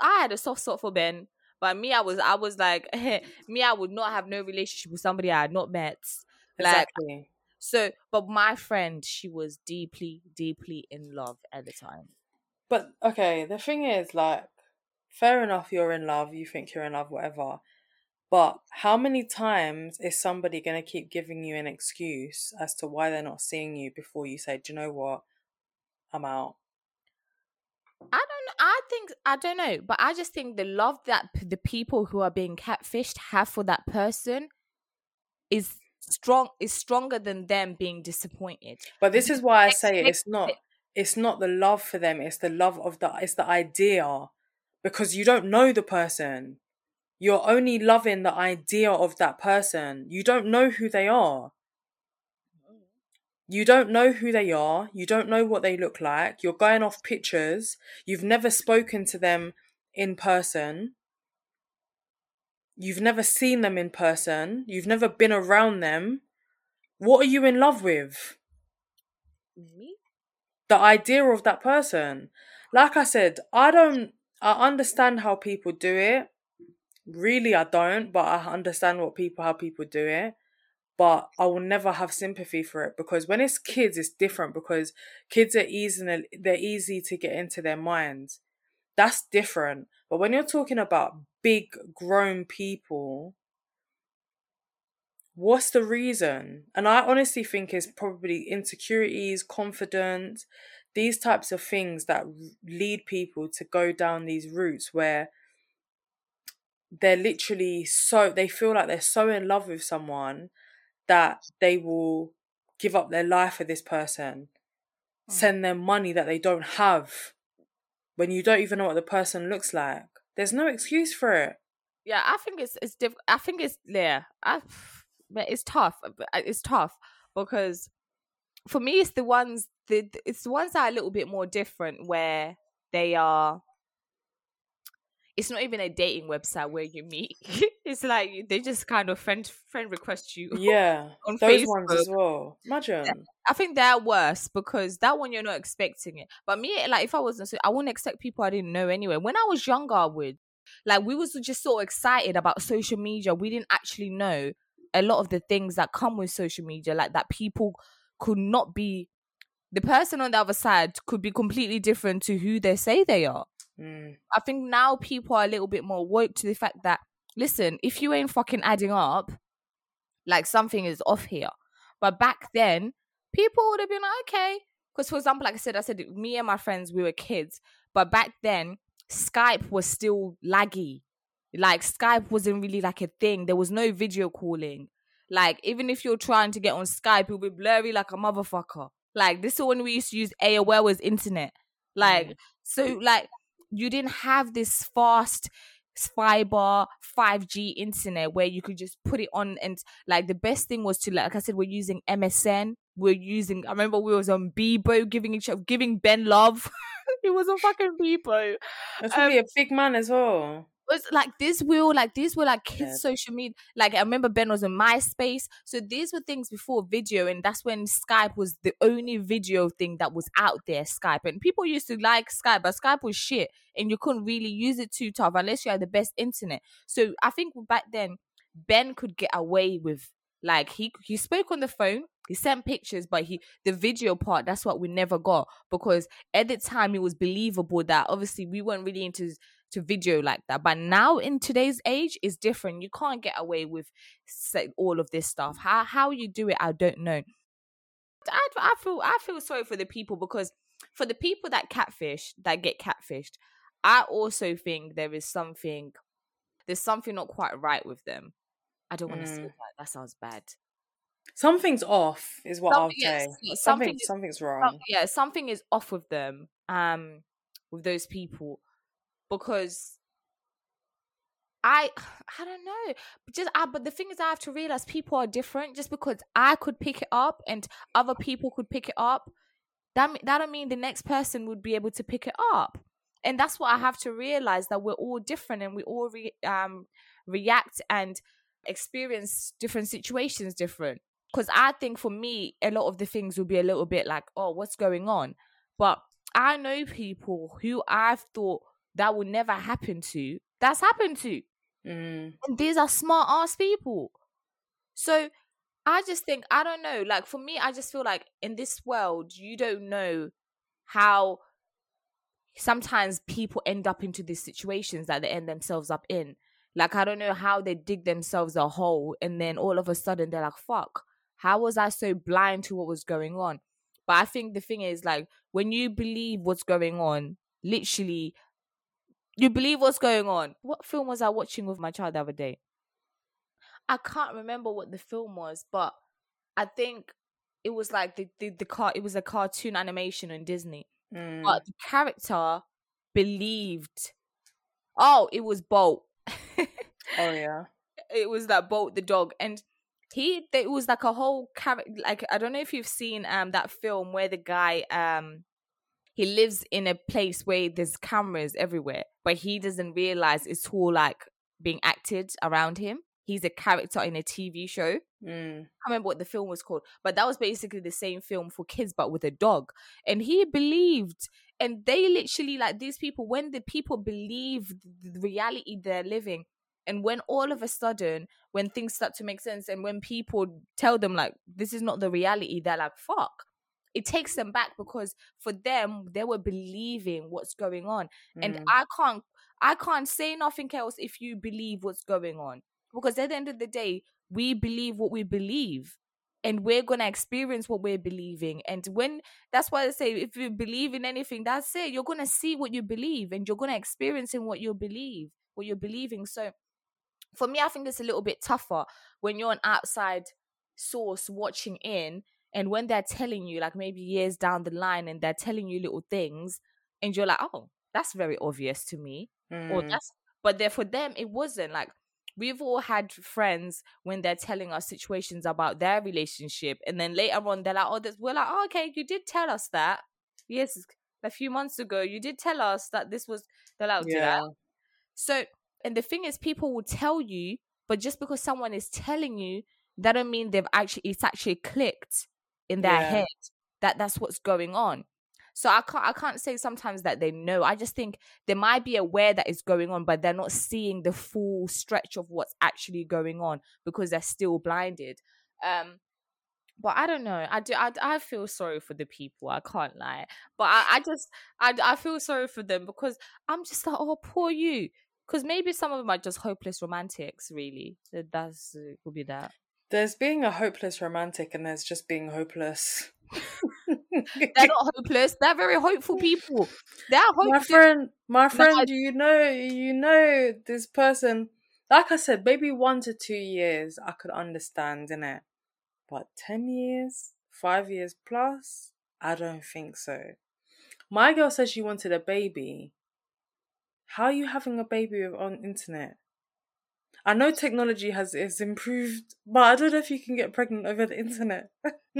I had a soft spot for Ben. But me, I was, I was like, me, I would not have no relationship with somebody I had not met. Like, Exactly. so, but my friend, she was deeply, deeply in love at the time. But okay, the thing is, like, fair enough, you're in love, you think you're in love, whatever. But how many times is somebody going to keep giving you an excuse as to why they're not seeing you before you say, do you know what? I'm out. I don't. I think I don't know, but I just think the love that p- the people who are being catfished have for that person is strong is stronger than them being disappointed. But this is why I say Expect it's not it's not the love for them, it's the love of the it's the idea. Because you don't know the person. You're only loving the idea of that person. You don't know who they are. You don't know who they are. You don't know what they look like. You're going off pictures. You've never spoken to them in person. You've never seen them in person. You've never been around them. What are you in love with? Me? The idea of that person. Like I said, I don't, I understand how people do it. Really, I don't, but I understand what people, how people do it. But I will never have sympathy for it because when it's kids, it's different because kids are easy, they're easy to get into their minds. That's different. But when you're talking about big grown people, what's the reason? And I honestly think it's probably insecurities, confidence, these types of things that lead people to go down these routes where they're literally so they feel like they're so in love with someone that they will give up their life for this person, Mm. send them money that they don't have when you don't even know what the person looks like. There's no excuse for it. Yeah, I think it's it's diff- I think it's yeah. I but it's tough. uh, It's tough because for me, it's the ones the it's the ones that are a little bit more different where they are. It's not even a dating website where you meet. it's like they just kind of friend friend request you. Yeah, On those ones as well. Imagine. I think they're worse because that one you're not expecting it. But me, like if I wasn't, I wouldn't expect people I didn't know anyway. When I was younger, I would. Like we was just so excited about social media, we didn't actually know a lot of the things that come with social media, like that people could not be. The person on the other side could be completely different to who they say they are. Mm. I think now people are a little bit more woke to the fact that listen, if you ain't fucking adding up, like something is off here. But back then, people would have been like, okay. Because for example, like I said, I said me and my friends, we were kids. But back then, Skype was still laggy. Like Skype wasn't really like a thing. There was no video calling. Like even if you're trying to get on Skype, it'll be blurry like a motherfucker. Like this is when we used to use AOL as internet. Like so, like you didn't have this fast fiber 5G internet where you could just put it on and like the best thing was to like I said we're using MSN we're using I remember we was on Bebo giving each other giving Ben love. It was on fucking Bebo. That's probably a um, big man as well. Was like this will like these were like kids Yeah. social media. Like i remember ben was on myspace so these were things before video and that's when skype was the only video thing that was out there skype. And people used to like skype but skype was shit and you couldn't really use it too tough unless you had the best internet. So i think back then ben could get away with like he he spoke on the phone he sent pictures but he the video part that's what we never got because at the time it was believable that obviously we weren't really into to video like that. But now in today's age, is different. You can't get away with say, all of this stuff. How how you do it, I don't know. I, I feel I feel sorry for the people because for the people that catfish that get catfished, I also think there is something there's something not quite right with them. I don't want to say Mm. that. That sounds bad. Something's off, is what I'll Something- say. yes, Something, something is- something's some- wrong. yeah, something is off with them. Um, with those people because I I don't know. Just I, but the thing is, I have to realize people are different. Just because I could pick it up and other people could pick it up, that that don't mean the next person would be able to pick it up. And that's what I have to realize that we're all different and we all re- um react and experience different situations different. Because I think for me, a lot of the things will be a little bit like, oh, what's going on? But I know people who I've thought that would never happen to. That's happened to. Mm. And these are smart ass people. So I just think, I don't know. Like for me, I just feel like in this world, you don't know how sometimes people end up into these situations that they end themselves up in. Like I don't know how they dig themselves a hole and then all of a sudden they're like, fuck, how was I so blind to what was going on? But I think the thing is like when you believe what's going on, literally you believe what's going on. What film was I watching with my child the other day? I can't remember what the film was, but I think it was like the the, the car. It was a cartoon animation on Disney, Mm. but the character believed. Oh, it was Bolt. oh yeah. it was that Bolt the dog, and he it was like a whole character. Like I don't know if you've seen um that film where the guy um he lives in a place where there's cameras everywhere, but he doesn't realize it's all like being acted around him. He's a character in a TV show. Mm. I remember what the film was called, but that was basically the same film for kids, but with a dog. And he believed, and they literally like these people when the people believe the reality they're living, and when all of a sudden when things start to make sense, and when people tell them like this is not the reality, they're like fuck. It takes them back because for them they were believing what's going on, and Mm. I can't I can't say nothing else if you believe what's going on. Because at the end of the day we believe what we believe and we're going to experience what we're believing. And when that's why i say if you believe in anything that's it. You're going to see what you believe and you're going to experience in what you believe what you're believing. So for me i think it's a little bit tougher when you're an outside source watching in and when they're telling you like maybe years down the line and they're telling you little things and you're like oh that's very obvious to me or Mm. that's but there for them it wasn't like we've all had friends when they're telling us situations about their relationship and then later on they're like oh this we're like oh, okay you did tell us that yes a few months ago you did tell us that this was they're like "Did I?" yeah. so and the thing is people will tell you but just because someone is telling you that don't mean they've actually it's actually clicked in their Yeah. head that that's what's going on so i can't i can't say sometimes that they know i just think they might be aware that it's going on but they're not seeing the full stretch of what's actually going on because they're still blinded um but I don't know. I do. I, I feel sorry for the people. I can't lie. But I, I just, I, I feel sorry for them because I'm just like, oh, poor you. Because maybe some of them are just hopeless romantics. Really, that's it could be that. There's being a hopeless romantic, and there's just being hopeless. They're not hopeless. They're very hopeful people. They're hopeful. my friend, my friend, do you know, you know, this person. Like I said, maybe one to two years, I could understand, in it, But ten years, five years plus, I don't think so. My girl said she wanted a baby. How are you having a baby on internet? I know technology has is improved, but I don't know if you can get pregnant over the internet.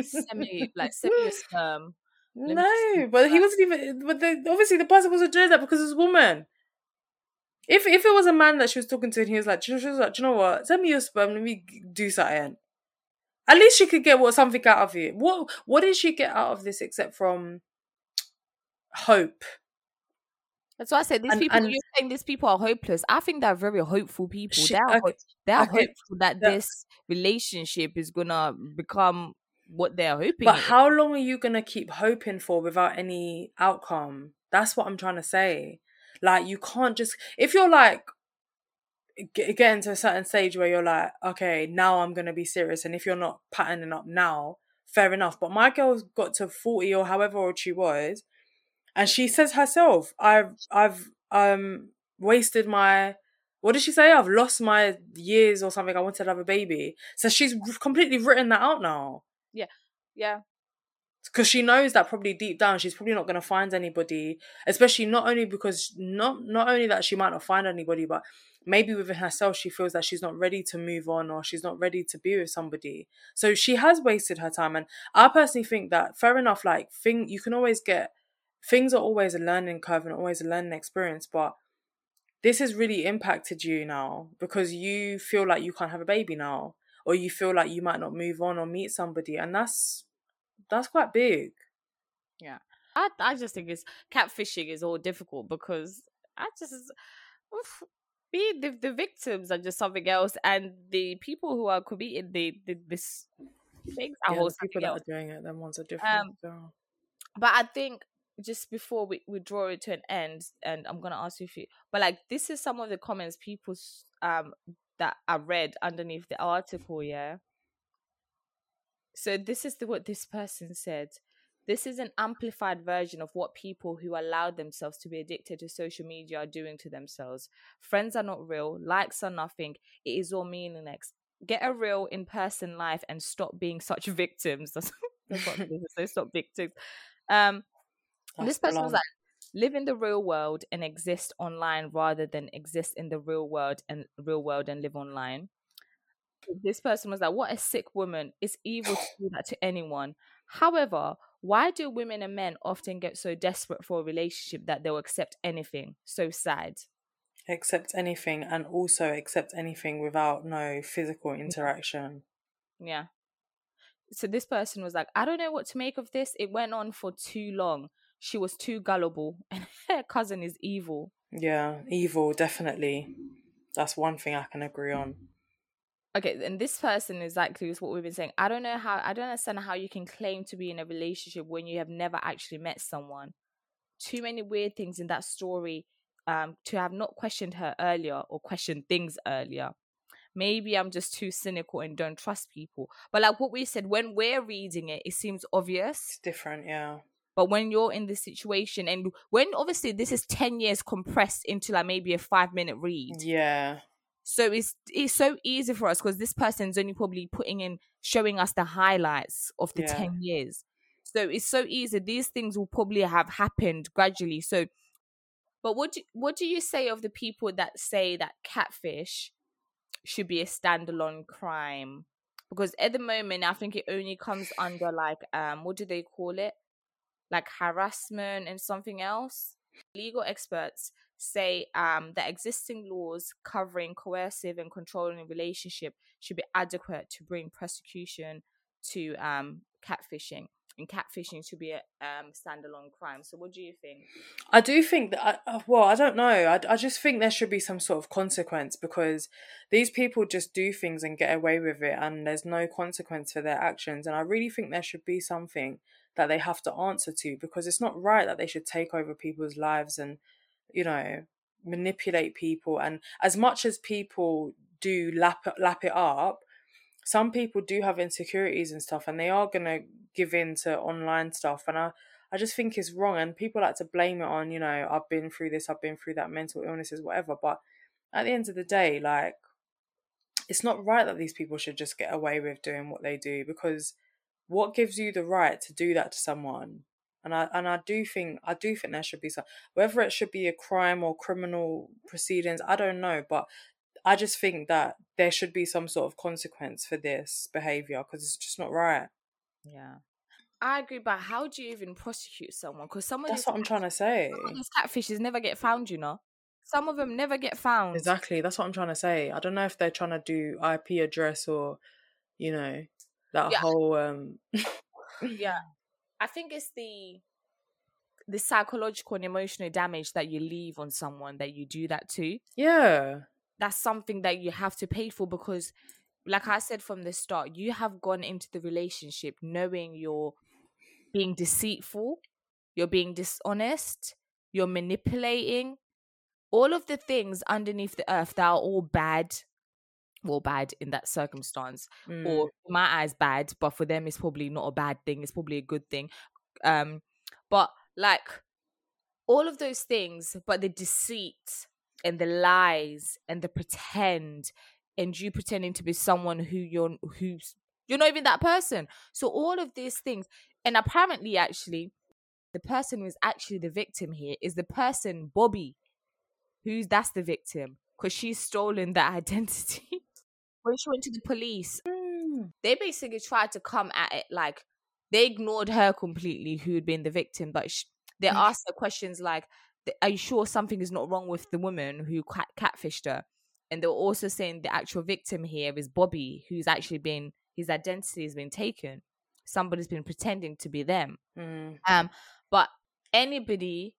semi, like semi sperm. No, but he wasn't even. But the, obviously, the person wasn't doing that because it's a woman. If if it was a man that she was talking to and he was like, she was like, do you know what? Send me your sperm. Let me do something. At least she could get what something out of it. What what did she get out of this except from hope? That's why I said these And- people. and- you're saying these people are hopeless. I think they're very hopeful people. She- they're okay, ho- they're okay, hopeful that that- this relationship is gonna become what they're hoping. But how long are you gonna keep hoping for without any outcome? That's what I'm trying to say. Like you can't just if you're like get, getting to a certain stage where you're like, okay, now I'm gonna be serious, and if you're not patterning up now, fair enough. But my girl's got to forty or however old she was, and she says herself, I've I've um wasted my what did she say? I've lost my years or something. I wanted to have a baby. So she's completely written that out now yeah, Yeah. because she knows that probably deep down she's probably not going to find anybody especially not only because not not only that she might not find anybody but maybe within herself she feels that she's not ready to move on or she's not ready to be with somebody so she has wasted her time and i personally think that fair enough like thing you can always get things are always a learning curve and always a learning experience but this has really impacted you now because you feel like you can't have a baby now or you feel like you might not move on or meet somebody and that's that's quite big. Yeah. I I just think it's catfishing is all difficult because I just oof, be the the victims are just something else, and the people who are committing the, the this things are Yeah, the people that else. are doing it, them ones are different. Um, so. But I think just before we, we draw it to an end, and I'm gonna ask you if you, but like this is some of the comments people um that I read underneath the article, yeah. So this is the, what this person said. This is an amplified version of what people who allow themselves to be addicted to social media are doing to themselves. Friends are not real. Likes are nothing. It is all meaningless. get a real in person life and stop being such victims. That's, that's what it is. So stop victims. Um, That's this person was like, live in the real world and exist online rather than exist in the real world and real world and live online. This person was like, what a sick woman. It's evil to do that to anyone. However, why do women and men often get so desperate for a relationship that they'll accept anything? So sad. accept anything and also accept anything without no physical mm-hmm. interaction. Yeah. So this person was like, I don't know what to make of this. It went on for too long. She was too gullible, and her cousin is evil. Yeah, evil, definitely. That's one thing I can agree on. Okay, and this person is exactly what we've been saying. I don't know how I don't understand how you can claim to be in a relationship when you have never actually met someone. Too many weird things in that story um to have not questioned her earlier or questioned things earlier. Maybe I'm just too cynical and don't trust people. But like what we said, when we're reading it, it seems obvious. It's different, yeah. But when you're in this situation and when obviously this is 10 years compressed into like maybe a five minute read. Yeah. So it's it's so easy for us because this person's only probably putting in showing us the highlights of the Yeah. 10 years. So it's so easy. These things will probably have happened gradually. So but what do, what do you say of the people that say that catfish should be a standalone crime? Because at the moment I think it only comes under like um what do they call it? Like harassment and something else. Legal experts say um, that existing laws covering coercive and controlling relationship should be adequate to bring prosecution to um, catfishing. And catfishing should be a um, standalone crime. So, what do you think? I do think that, I, uh, well, I don't know. I, I just think there should be some sort of consequence because these people just do things and get away with it and there's no consequence for their actions. And I really think there should be something that they have to answer to because it's not right that they should take over people's lives and, you know, manipulate people. And as much as people do lap, lap it up, some people do have insecurities and stuff and they are going to give in to online stuff. And I, I just think it's wrong, and people like to blame it on, you know, I've been through this, I've been through that, mental illnesses, whatever. But at the end of the day, like, it's not right that these people should just get away with doing what they do because what gives you the right to do that to someone? And I and I do think I do think there should be some whether it should be a crime or criminal proceedings, I don't know, but I just think that there should be some sort of consequence for this behavior because it's just not right. Yeah. I agree, but how do you even prosecute someone? Because some of That's what I'm trying to say. some of these catfishes never get found, you know. Some of them never get found. Exactly. That's what I'm trying to say. I don't know if they're trying to do IP address or, you know, that Yeah. whole um yeah i think it's the the psychological and emotional damage that you leave on someone that you do that to Yeah. that's something that you have to pay for because like i said from the start you have gone into the relationship knowing you're being deceitful you're being dishonest you're manipulating all of the things underneath the earth that are all bad well bad in that circumstance Mm. or my eyes bad but for them it's probably not a bad thing it's probably a good thing. Um but like all of those things but the deceit and the lies and the pretend and you pretending to be someone who you're who's you're not even that person. So all of these things and apparently actually the person who's actually the victim here is the person bobby who's that's the victim because she's stolen that identity when she went to the police Mm. they basically tried to come at it like they ignored her completely who had been the victim but sh- they Mm. asked her questions like are you sure something is not wrong with the woman who cat- catfished her and they were also saying the actual victim here is bobby who's actually been his identity has been taken somebody's been pretending to be them Mm. um but anybody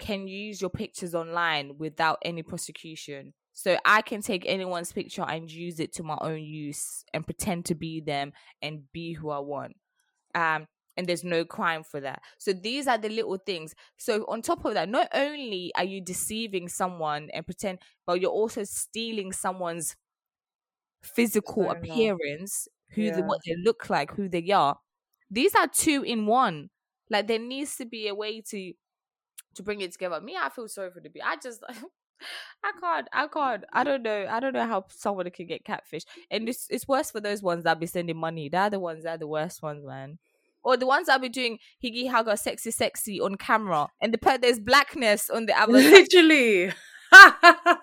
can use your pictures online without any prosecution so i can take anyone's picture and use it to my own use and pretend to be them and be who i want. Um and there's no crime for that. So these are the little things. So on top of that not only are you deceiving someone and pretend but you're also stealing someone's physical appearance who Yeah. what they look like who they are. These are two in one. Like there needs to be a way to to bring it together. Me i feel sorry for the people i just I can't. I can't. I don't know. I don't know how someone can get catfish. And it's it's worse for those ones that be sending money. They're the ones. They're the worst ones, man. Or the ones that be doing higgy haga sexy sexy on camera, and the per- there's blackness on the other. Literally.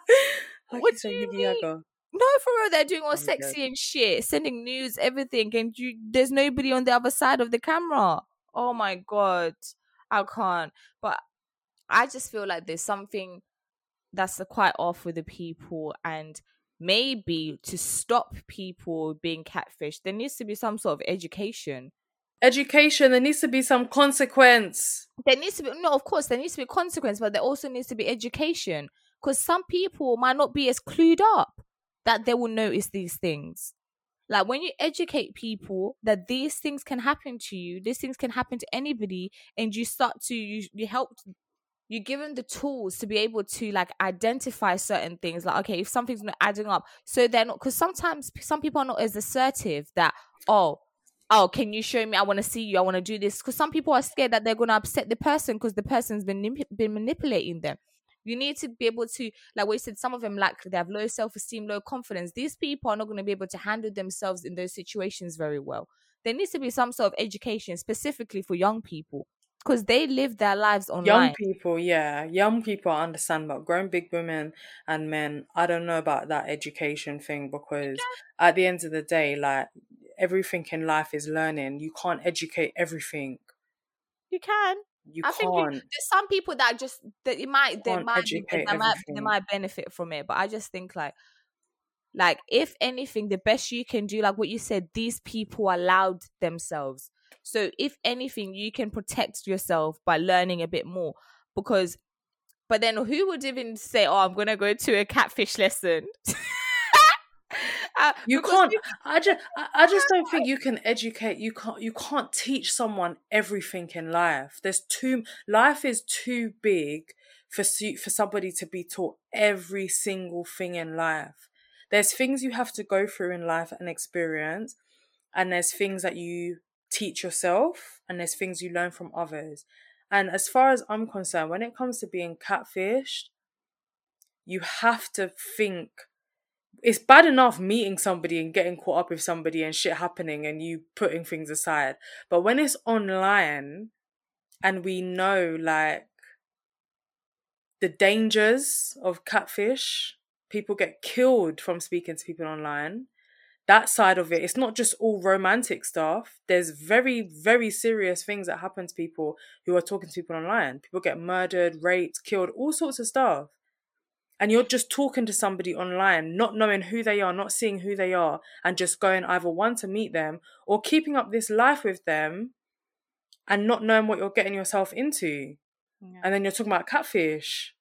What do you mean? No, for real, they're doing all I'm sexy and shit, sending news, everything, and you there's nobody on the other side of the camera. Oh my god, I can't. But I just feel like there's something that's quite off with the people, and maybe to stop people being catfish, there needs to be some sort of education. Education, there needs to be some consequence. There needs to be no, of course, there needs to be consequence, but there also needs to be education because some people might not be as clued up that they will notice these things. Like when you educate people that these things can happen to you, these things can happen to anybody, and you start to you you help you give them the tools to be able to like identify certain things. Like okay, if something's not adding up, so they're not because sometimes some people are not as assertive that oh oh can you show me I want to see you I want to do this because some people are scared that they're going to upset the person because the person's been been manipulating them. You need to be able to, like we said, some of them like they have low self esteem, low confidence. These people are not going to be able to handle themselves in those situations very well. There needs to be some sort of education specifically for young people because they live their lives online. Young people, yeah. Young people I understand, but grown big women and men, I don't know about that education thing because at the end of the day, like everything in life is learning. You can't educate everything. you can. You I think can't. there's some people that just that it might they might they might they might benefit from it, but I just think like like if anything, the best you can do, like what you said, these people allowed themselves. So if anything, you can protect yourself by learning a bit more because. But then, who would even say, "Oh, I'm gonna go to a catfish lesson"? Uh, You can't. you- I just, I, I just don't think you can educate. You can't. You can't teach someone everything in life. There's too. Life is too big for for somebody to be taught every single thing in life. There's things you have to go through in life and experience, and there's things that you teach yourself, and there's things you learn from others. And as far as I'm concerned, when it comes to being catfished, you have to think it's bad enough meeting somebody and getting caught up with somebody and shit happening and you putting things aside. But when it's online and we know like the dangers of catfish, people get killed from speaking to people online. That side of it, it's not just all romantic stuff. There's very, very serious things that happen to people who are talking to people online. People get murdered, raped, killed, all sorts of stuff and you're just talking to somebody online, not knowing who they are, not seeing who they are, and just going either one to meet them or keeping up this life with them and not knowing what you're getting yourself into. Yeah. And then you're talking about catfish.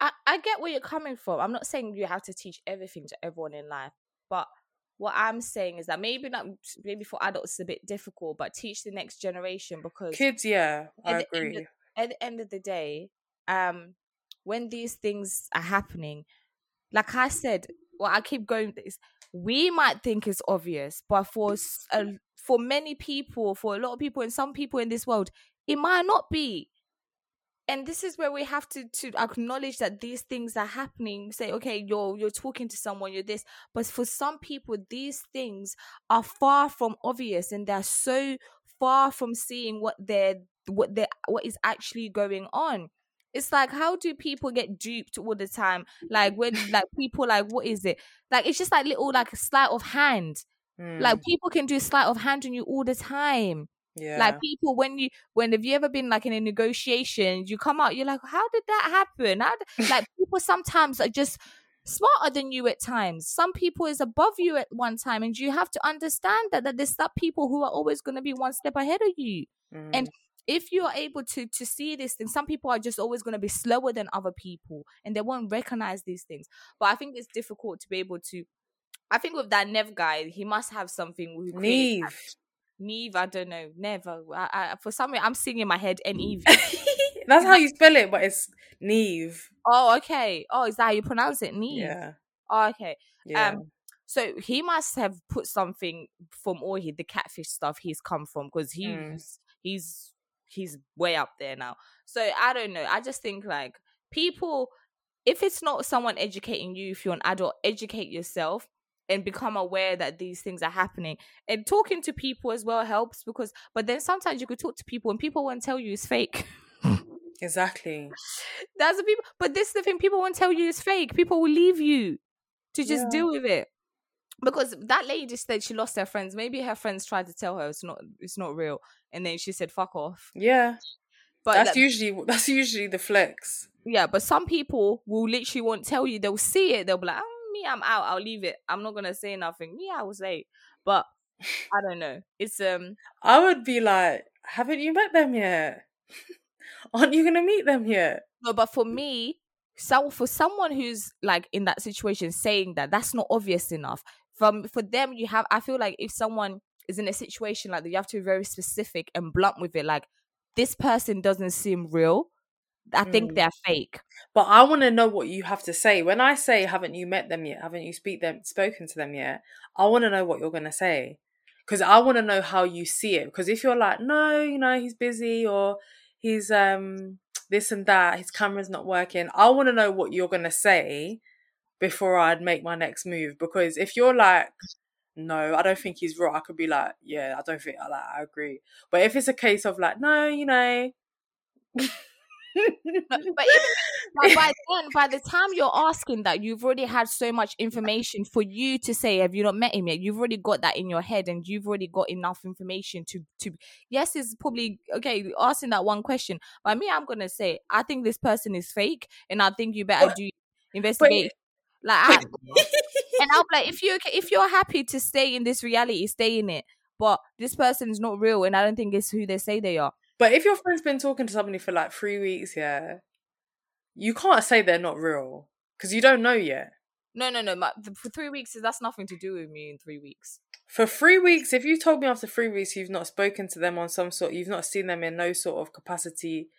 I, I get where you're coming from. I'm not saying you have to teach everything to everyone in life, but what I'm saying is that maybe not maybe for adults it's a bit difficult, but teach the next generation because Kids, yeah, I at the end agree. of- at the end of the day, um, when these things are happening, like I said, well, I keep going. This we might think it's obvious, but for a, for many people, for a lot of people, and some people in this world, it might not be. And this is where we have to to acknowledge that these things are happening. Say, okay, you're you're talking to someone, you're this, but for some people, these things are far from obvious, and they're so far from seeing what they're what they what is actually going on. It's like how do people get duped all the time? Like when like people like what is it? Like it's just like little like a sleight of hand. Like Mm, people can do sleight of hand on you all the time yeah. like people when you when have you ever been like in a negotiation you come out you're like how did that happen? How did, like people sometimes are just smarter than you at times. Some people is above you at one time and you have to understand that that there's some people who are always going to be one step ahead of you. Mm, and if you are able to to see this thing some people are just always going to be slower than other people and they won't recognize these things. But i think it's difficult to be able to i think with that nev guy he must have something Neve. Neve, I don't know, never. I, I, for some reason, I'm seeing in my head an Eve. That's how you spell it, but it's Neve. oh, okay. Oh, is that how you pronounce it? Neve. Yeah. Oh, okay. Yeah. Um, so he must have put something from all he the catfish stuff he's come from because he's Mm. he's he's way up there now. So I don't know. I just think like people if it's not someone educating you, if you're an adult, educate yourself and become aware that these things are happening. And talking to people as well helps because, but then sometimes you could talk to people and people won't tell you it's fake. Exactly. That's the people, but this is the thing people won't tell you it's fake. People will leave you to just Yeah. deal with it. Because that lady just said she lost her friends. Maybe her friends tried to tell her it's not it's not real, and then she said "fuck off." Yeah. But that's that- usually that's usually the flex. Yeah, but some people will literally won't tell you. They'll see it. They'll be like, oh, "Me, I'm out. I'll leave it. I'm not gonna say nothing." Me, I was late, but I don't know. It's um, I would be like, haven't you met them yet? Aren't you gonna meet them yet? no. But for me, so for someone who's like in that situation, saying that that's not obvious enough. From for them, you have. I feel like if someone is in a situation like that, you have to be very specific and blunt with it. Like this person doesn't seem real. I think Mm. they're fake. But I want to know what you have to say. When I say, haven't you met them yet? Haven't you speak them spoken to them yet? I want to know what you're gonna say because I want to know how you see it. Because if you're like, no, you know, he's busy or he's um this and that, his camera's not working. I want to know what you're gonna say before I'd make my next move. Because if you're like, no, I don't think he's real, I could be like, yeah, I don't think I like, I agree. But if it's a case of like, no, you know. But even by then, by the time you're asking that, you've already had so much information for you to say, "Have you not met him yet?" You've already got that in your head, and you've already got enough information to to. Yes, it's probably okay asking that one question. But me, I'm gonna say, I think this person is fake, and I think you better do investigate. Like, I, and I'm like, if you if you're happy to stay in this reality, stay in it. But this person is not real, and I don't think it's who they say they are. But if your friend's been talking to somebody for like three weeks, yeah, you can't say they're not real because you don't know yet. No, no, no. My, the, for three weeks, that's nothing to do with me in three weeks. For three weeks, if you told me after three weeks you've not spoken to them on some sort, you've not seen them in no sort of capacity,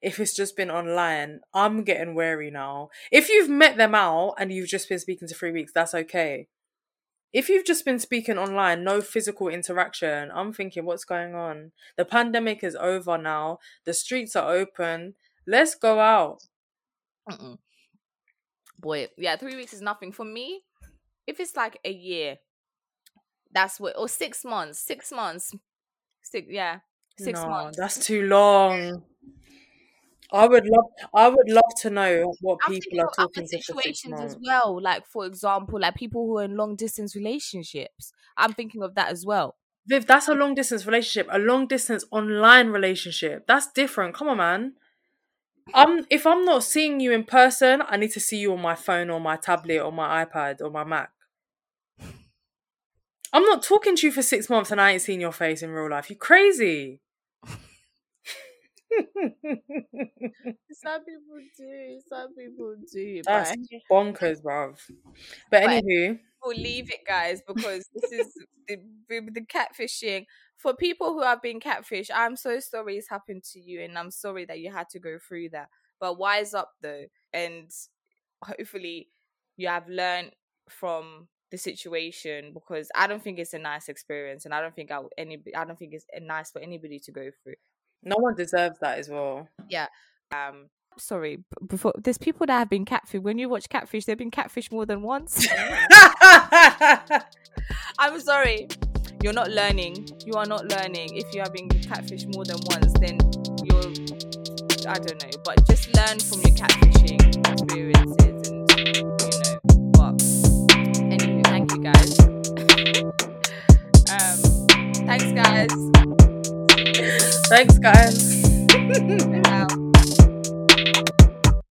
if it's just been online, I'm getting wary now. If you've met them out and you've just been speaking to three weeks, that's okay. If you've just been speaking online, no physical interaction, I'm thinking, what's going on? The pandemic is over now. The streets are open. Let's go out. Mm-mm. Boy, yeah, three weeks is nothing for me. If it's like a year, that's what, or six months, six months, six, yeah, six no, months. That's too long. I would love I would love to know what I'm people are talking to situations as well. Like for example, like people who are in long distance relationships. I'm thinking of that as well. Viv, that's a long distance relationship, a long distance online relationship. That's different. Come on, man. I'm if I'm not seeing you in person, I need to see you on my phone or my tablet or my iPad or my Mac. I'm not talking to you for six months and I ain't seen your face in real life. You crazy. Some people do. Some people do. That's but bonkers, bruv. But But- anywho, we'll leave it, guys, because this is the, the catfishing. For people who have been catfished, I'm so sorry it's happened to you, and I'm sorry that you had to go through that. But wise up though, and hopefully you have learned from the situation because I don't think it's a nice experience, and I don't think I any I don't think it's nice for anybody to go through. No one deserves that as well. Yeah. Um, sorry, before there's people that have been catfish. When you watch catfish, they've been catfished more than once. I'm sorry. You're not learning. You are not learning. If you have been catfished more than once, then you're I don't know. But just learn from your catfishing experiences and you know but anyway, thank you guys. um thanks guys. Thanks, guys. Um,